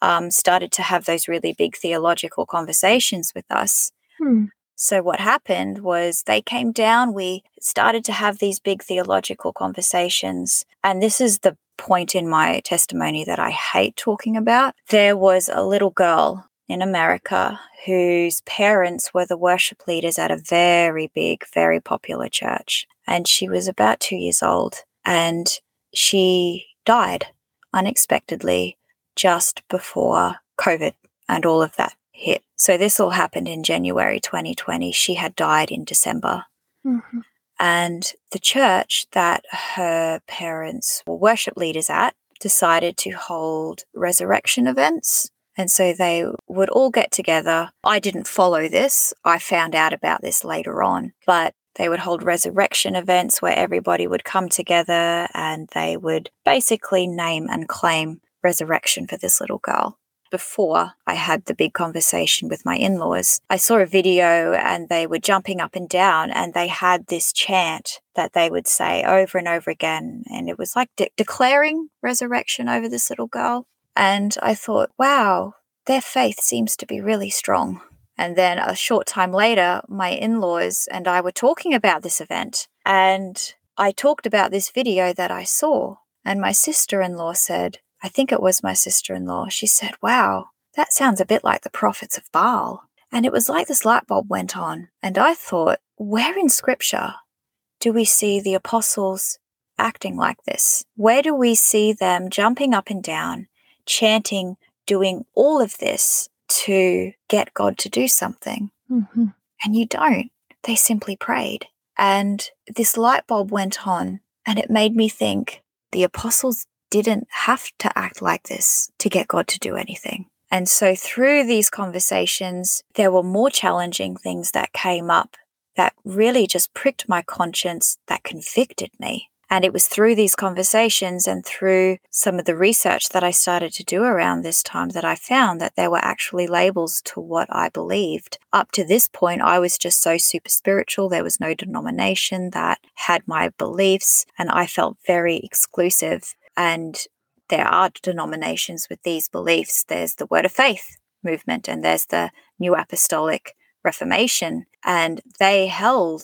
um, started to have those really big theological conversations with us. Hmm. So, what happened was they came down, we started to have these big theological conversations. And this is the point in my testimony that I hate talking about. There was a little girl in America whose parents were the worship leaders at a very big, very popular church. And she was about two years old and she died unexpectedly just before COVID and all of that hit. So this all happened in January 2020. She had died in December. Mhm. And the church that her parents were worship leaders at decided to hold resurrection events. And so they would all get together. I didn't follow this. I found out about this later on. But they would hold resurrection events where everybody would come together and they would basically name and claim resurrection for this little girl before I had the big conversation with my in laws, I saw a video and they were jumping up and down and they had this chant that they would say over and over again. And it was like de- declaring resurrection over this little girl. And I thought, wow, their faith seems to be really strong. And then a short time later, my in laws and I were talking about this event. And I talked about this video that I saw. And my sister in law said, I think it was my sister in law. She said, Wow, that sounds a bit like the prophets of Baal. And it was like this light bulb went on. And I thought, where in scripture do we see the apostles acting like this? Where do we see them jumping up and down, chanting, doing all of this to get God to do something? Mm-hmm. And you don't. They simply prayed. And this light bulb went on, and it made me think the apostles didn't have to act like this to get God to do anything. And so through these conversations, there were more challenging things that came up that really just pricked my conscience, that convicted me. And it was through these conversations and through some of the research that I started to do around this time that I found that there were actually labels to what I believed. Up to this point, I was just so super spiritual. There was no denomination that had my beliefs, and I felt very exclusive. And there are denominations with these beliefs. There's the Word of Faith movement, and there's the New Apostolic Reformation, and they held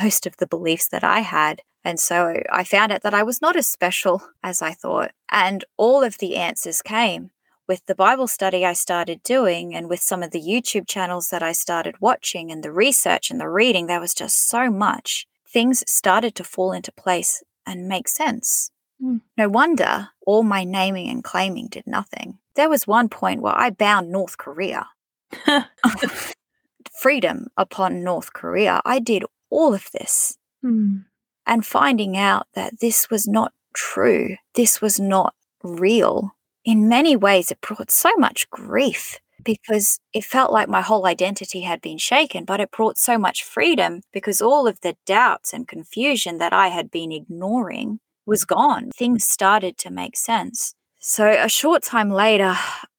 most of the beliefs that I had. And so I found out that I was not as special as I thought. And all of the answers came with the Bible study I started doing and with some of the YouTube channels that I started watching and the research and the reading. There was just so much. Things started to fall into place and make sense. Mm. No wonder all my naming and claiming did nothing. There was one point where I bound North Korea. Freedom upon North Korea. I did all of this Mm. And finding out that this was not true, this was not real. In many ways, it brought so much grief because it felt like my whole identity had been shaken, but it brought so much freedom because all of the doubts and confusion that I had been ignoring was gone. Things started to make sense. So, a short time later,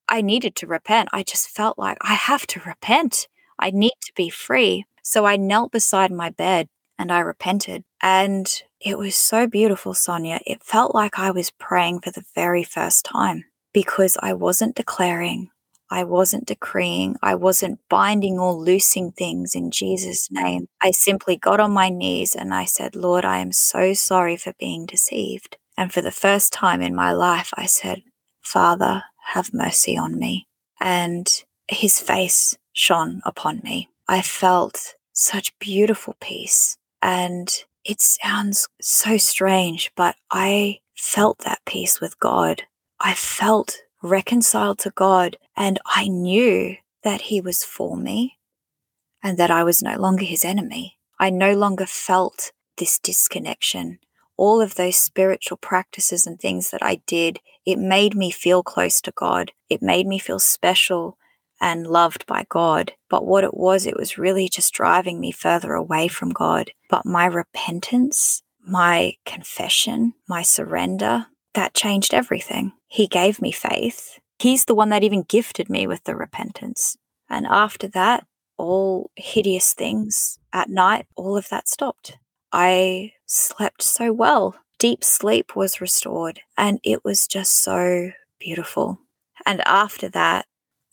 I needed to repent. I just felt like I have to repent. I need to be free. So, I knelt beside my bed and I repented. And it was so beautiful, Sonia. It felt like I was praying for the very first time because I wasn't declaring, I wasn't decreeing, I wasn't binding or loosing things in Jesus' name. I simply got on my knees and I said, Lord, I am so sorry for being deceived. And for the first time in my life, I said, Father, have mercy on me. And his face shone upon me. I felt such beautiful peace. And it sounds so strange, but I felt that peace with God. I felt reconciled to God, and I knew that He was for me and that I was no longer His enemy. I no longer felt this disconnection. All of those spiritual practices and things that I did, it made me feel close to God. It made me feel special and loved by God. But what it was, it was really just driving me further away from God. But my repentance, my confession, my surrender, that changed everything. He gave me faith. He's the one that even gifted me with the repentance. And after that, all hideous things at night, all of that stopped. I slept so well. Deep sleep was restored, and it was just so beautiful. And after that,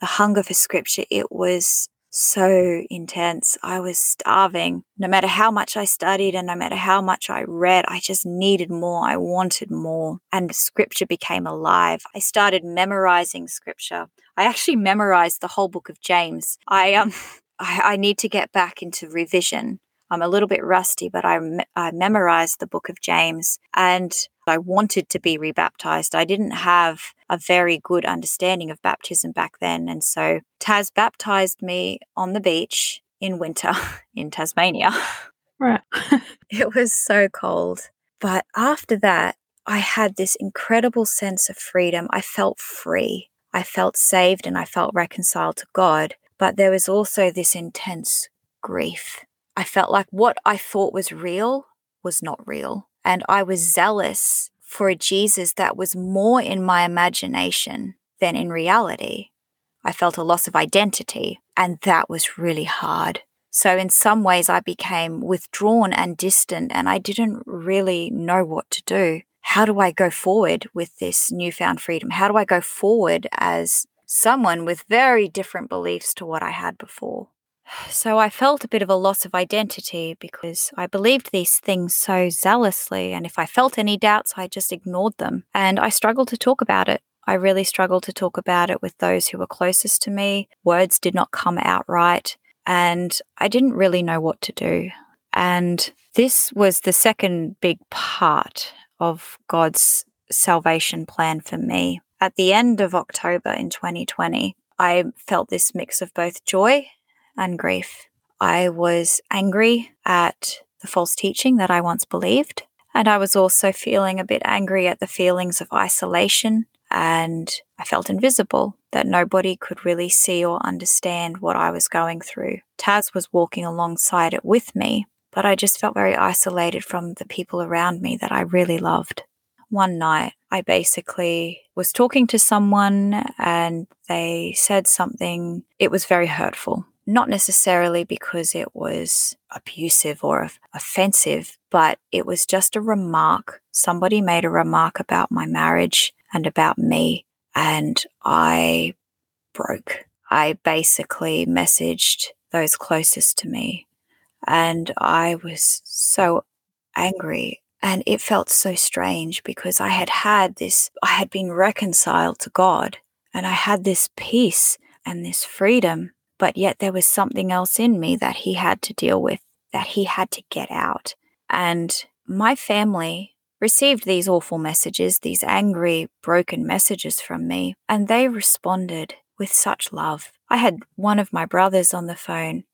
the hunger for scripture, it was so intense. I was starving. No matter how much I studied and no matter how much I read, I just needed more. I wanted more. And scripture became alive. I started memorizing scripture. I actually memorized the whole book of James. I um I, I need to get back into revision. I'm a little bit rusty, but I, me- I memorized the book of James and I wanted to be rebaptized. I didn't have a very good understanding of baptism back then. And so Taz baptized me on the beach in winter in Tasmania. Right. It was so cold. But after that, I had this incredible sense of freedom. I felt free. I felt saved and I felt reconciled to God. But there was also this intense grief. I felt like what I thought was real was not real. And I was zealous for a Jesus that was more in my imagination than in reality. I felt a loss of identity, and that was really hard. So, in some ways, I became withdrawn and distant, and I didn't really know what to do. How do I go forward with this newfound freedom? How do I go forward as someone with very different beliefs to what I had before? So I felt a bit of a loss of identity because I believed these things so zealously. And if I felt any doubts, I just ignored them. And I struggled to talk about it. I really struggled to talk about it with those who were closest to me. Words did not come out right. And I didn't really know what to do. And This was the second big part of God's salvation plan for me. At the end of October in 2020, I felt this mix of both joy and grief. I was angry at the false teaching that I once believed. And I was also feeling a bit angry at the feelings of isolation. And I felt invisible, that nobody could really see or understand what I was going through. Taz was walking alongside it with me, but I just felt very isolated from the people around me that I really loved. One night, I basically was talking to someone and they said something, it was very hurtful not necessarily because it was abusive or offensive, but it was just a remark. Somebody made a remark about my marriage and about me, and I broke. I basically messaged those closest to me, and I was so angry. And it felt so strange because I had had this, I had been reconciled to God, and I had this peace and this freedom but yet there was something else in me that he had to deal with, that he had to get out. And my family received these awful messages, these angry, broken messages from me, and they responded with such love. I had one of my brothers on the phone.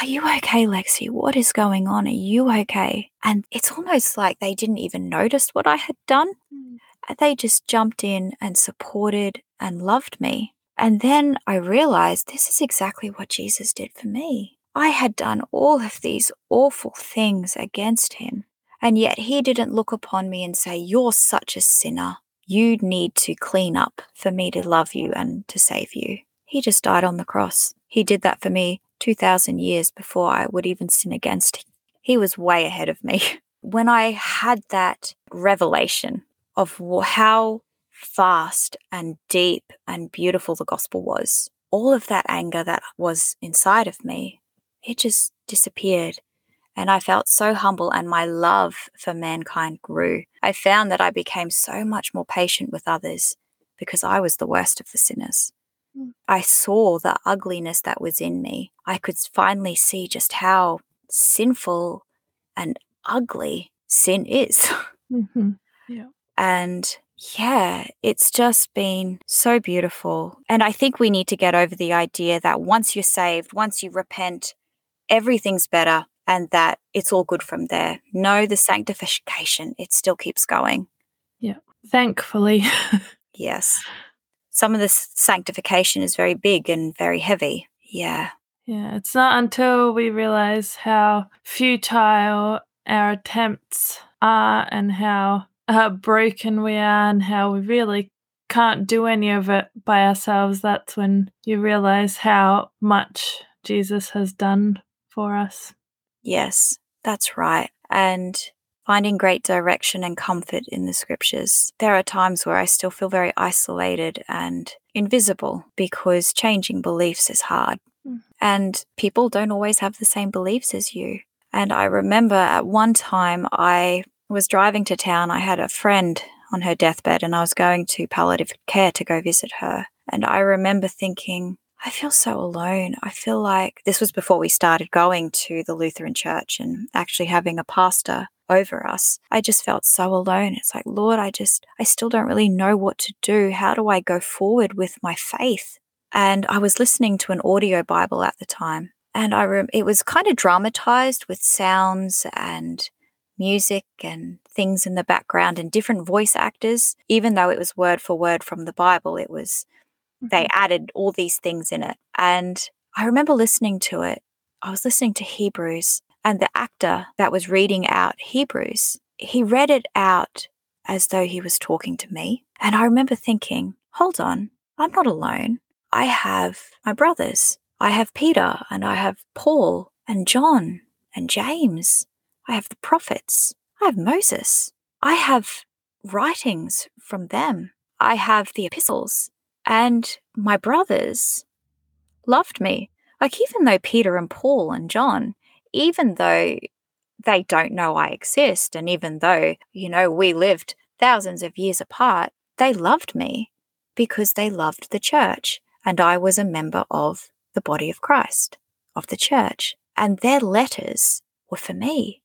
Are you okay, Lexy? What is going on? Are you okay? And it's almost like they didn't even notice what I had done. Mm. They just jumped in and supported and loved me. And then I realized this is exactly what Jesus did for me. I had done all of these awful things against him, and yet he didn't look upon me and say, You're such a sinner. You need to clean up for me to love you and to save you. He just died on the cross. He did that for me 2,000 years before I would even sin against him. He was way ahead of me. When I had that revelation of how fast and deep and beautiful the gospel was, all of that anger that was inside of me, it just disappeared. And I felt so humble, and my love for mankind grew. I found that I became so much more patient with others because I was the worst of the sinners. Mm. I saw the ugliness that was in me. I could finally see just how sinful and ugly sin is. Mm-hmm. Yeah. And yeah, it's just been so beautiful. And I think we need to get over the idea that once you're saved, once you repent, everything's better and that it's all good from there. No, the sanctification, it still keeps going. Yeah, thankfully. yes. Some of this sanctification is very big and very heavy. Yeah. Yeah, it's not until we realize how futile our attempts are and how how broken we are and how we really can't do any of it by ourselves, that's when you realize how much Jesus has done for us. Yes, that's right. And finding great direction and comfort in the scriptures. There are times where I still feel very isolated and invisible because changing beliefs is hard. Mm. And people don't always have the same beliefs as you. And I remember at one time I was driving to town. I had a friend on her deathbed and I was going to palliative care to go visit her. And I remember thinking, I feel so alone. I feel like this was before we started going to the Lutheran church and actually having a pastor over us. I just felt so alone. It's like, Lord, I just, I still don't really know what to do. How do I go forward with my faith? And I was listening to an audio Bible at the time. And I rem- it was kind of dramatized with sounds and music and things in the background and different voice actors. Even though it was word for word from the Bible, it was, mm-hmm. they added all these things in it. And I remember listening to it. I was listening to Hebrews, and the actor that was reading out Hebrews, he read it out as though he was talking to me. And I remember thinking, hold on, I'm not alone. I have my brothers. I have Peter and I have Paul and John and James I have the prophets. I have Moses. I have writings from them. I have the epistles. And my brothers loved me. Like, even though Peter and Paul and John, even though they don't know I exist, and even though, you know, we lived thousands of years apart, they loved me because they loved the church. And I was a member of the body of Christ, of the church. And their letters were for me.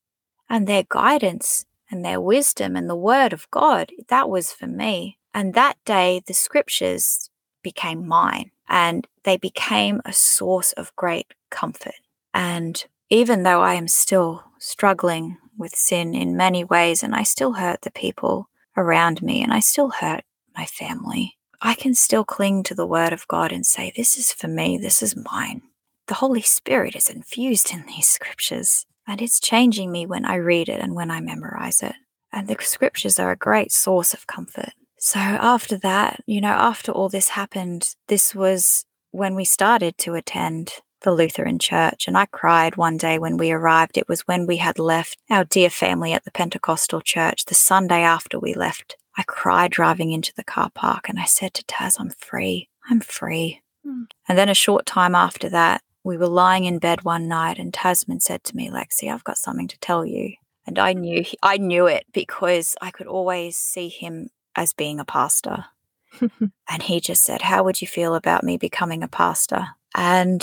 And their guidance and their wisdom and the word of God. That was for me. And that day, the scriptures became mine and they became a source of great comfort. And even though I am still struggling with sin in many ways and I still hurt the people around me and I still hurt my family, I can still cling to the word of God and say, This is for me, this is mine. The Holy Spirit is infused in these scriptures and it's changing me when I read it and when I memorize it. And the scriptures are a great source of comfort. So after that, you know, after all this happened, this was when we started to attend the Lutheran church. And I cried one day when we arrived. It was when we had left our dear family at the Pentecostal church, the Sunday after we left. I cried driving into the car park and I said to Taz, I'm free. I'm free. Mm. And then a short time after that, we were lying in bed one night and Tasman said to me, Lexy, I've got something to tell you. And I knew I knew it because I could always see him as being a pastor. and he just said, How would you feel about me becoming a pastor? And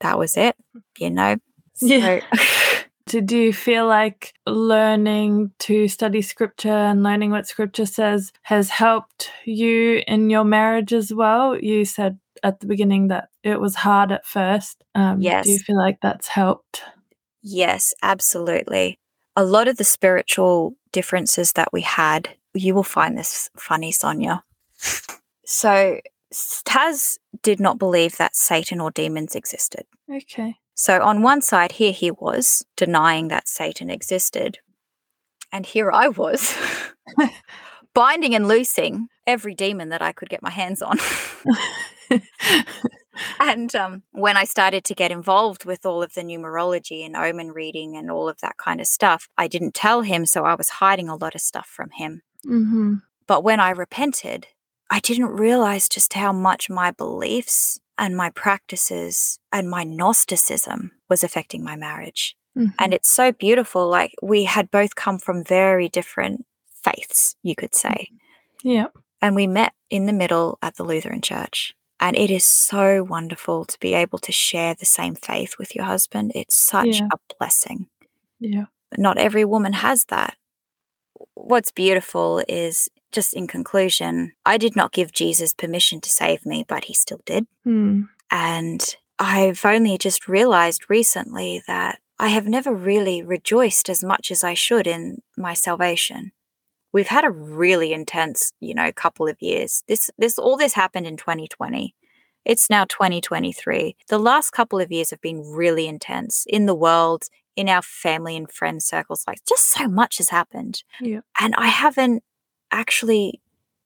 that was it, you know? So, yeah. Did you feel like learning to study scripture and learning what scripture says has helped you in your marriage as well? You said at the beginning that it was hard at first. Um, yes. Do you feel like that's helped? Yes, absolutely. A lot of the spiritual differences that we had, you will find this funny, Sonia. So, Taz did not believe that Satan or demons existed. Okay. So, on one side, here he was denying that Satan existed. And here I was binding and loosing every demon that I could get my hands on. and um, when I started to get involved with all of the numerology and omen reading and all of that kind of stuff, I didn't tell him. So I was hiding a lot of stuff from him. Mm-hmm. But when I repented, I didn't realize just how much my beliefs and my practices and my Gnosticism was affecting my marriage. Mm-hmm. And it's so beautiful. Like we had both come from very different faiths, you could say. Yeah. And we met in the middle at the Lutheran church. And it is so wonderful to be able to share the same faith with your husband. It's such yeah. a blessing. Yeah. Not every woman has that. What's beautiful is just in conclusion, I did not give Jesus permission to save me, but he still did. Hmm. And I've only just realized recently that I have never really rejoiced as much as I should in my salvation we've had a really intense, you know, couple of years. This this all this happened in 2020. It's now 2023. The last couple of years have been really intense in the world, in our family and friend circles. Like just so much has happened. Yeah. And I haven't actually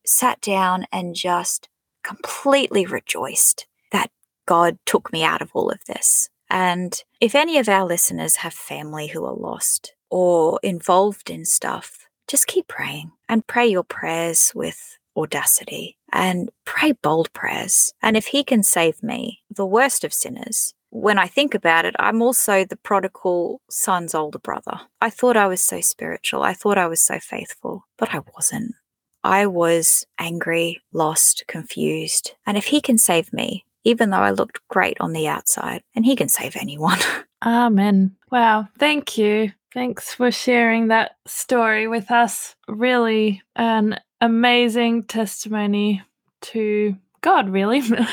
sat down and just completely rejoiced that God took me out of all of this. And if any of our listeners have family who are lost or involved in stuff, just keep praying and pray your prayers with audacity and pray bold prayers. And if He can save me, the worst of sinners, when I think about it, I'm also the prodigal son's older brother. I thought I was so spiritual. I thought I was so faithful, but I wasn't. I was angry, lost, confused. And if he can save me, even though I looked great on the outside, and he can save anyone. Amen. Wow. Thank you. Thanks for sharing that story with us. Really an amazing testimony to God, really. Thanks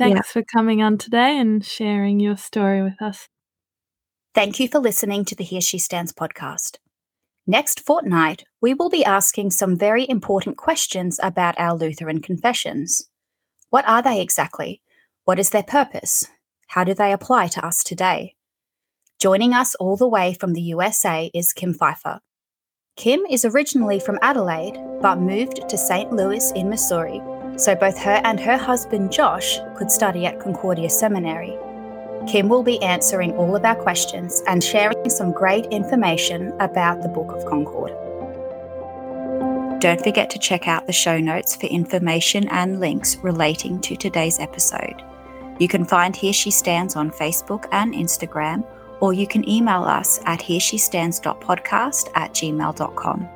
yeah. for coming on today and sharing your story with us. Thank you for listening to the Here She Stands podcast. Next fortnight, we will be asking some very important questions about our Lutheran confessions. What are they exactly? What is their purpose? How do they apply to us today? Joining us all the way from the USA is Kim Pfeiffer. Kim is originally from Adelaide, but moved to St. Louis in Missouri, so both her and her husband Josh could study at Concordia Seminary. Kim will be answering all of our questions and sharing some great information about the Book of Concord. Don't forget to check out the show notes for information and links relating to today's episode. You can find Here She Stands on Facebook and Instagram or you can email us at hereshestandspodcast at gmail.com.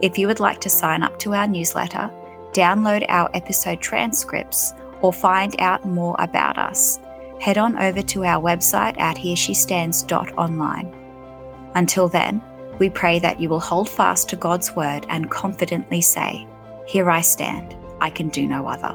If you would like to sign up to our newsletter, download our episode transcripts, or find out more about us, head on over to our website at hereshestands.online. Until then, we pray that you will hold fast to God's word and confidently say, Here I stand, I can do no other.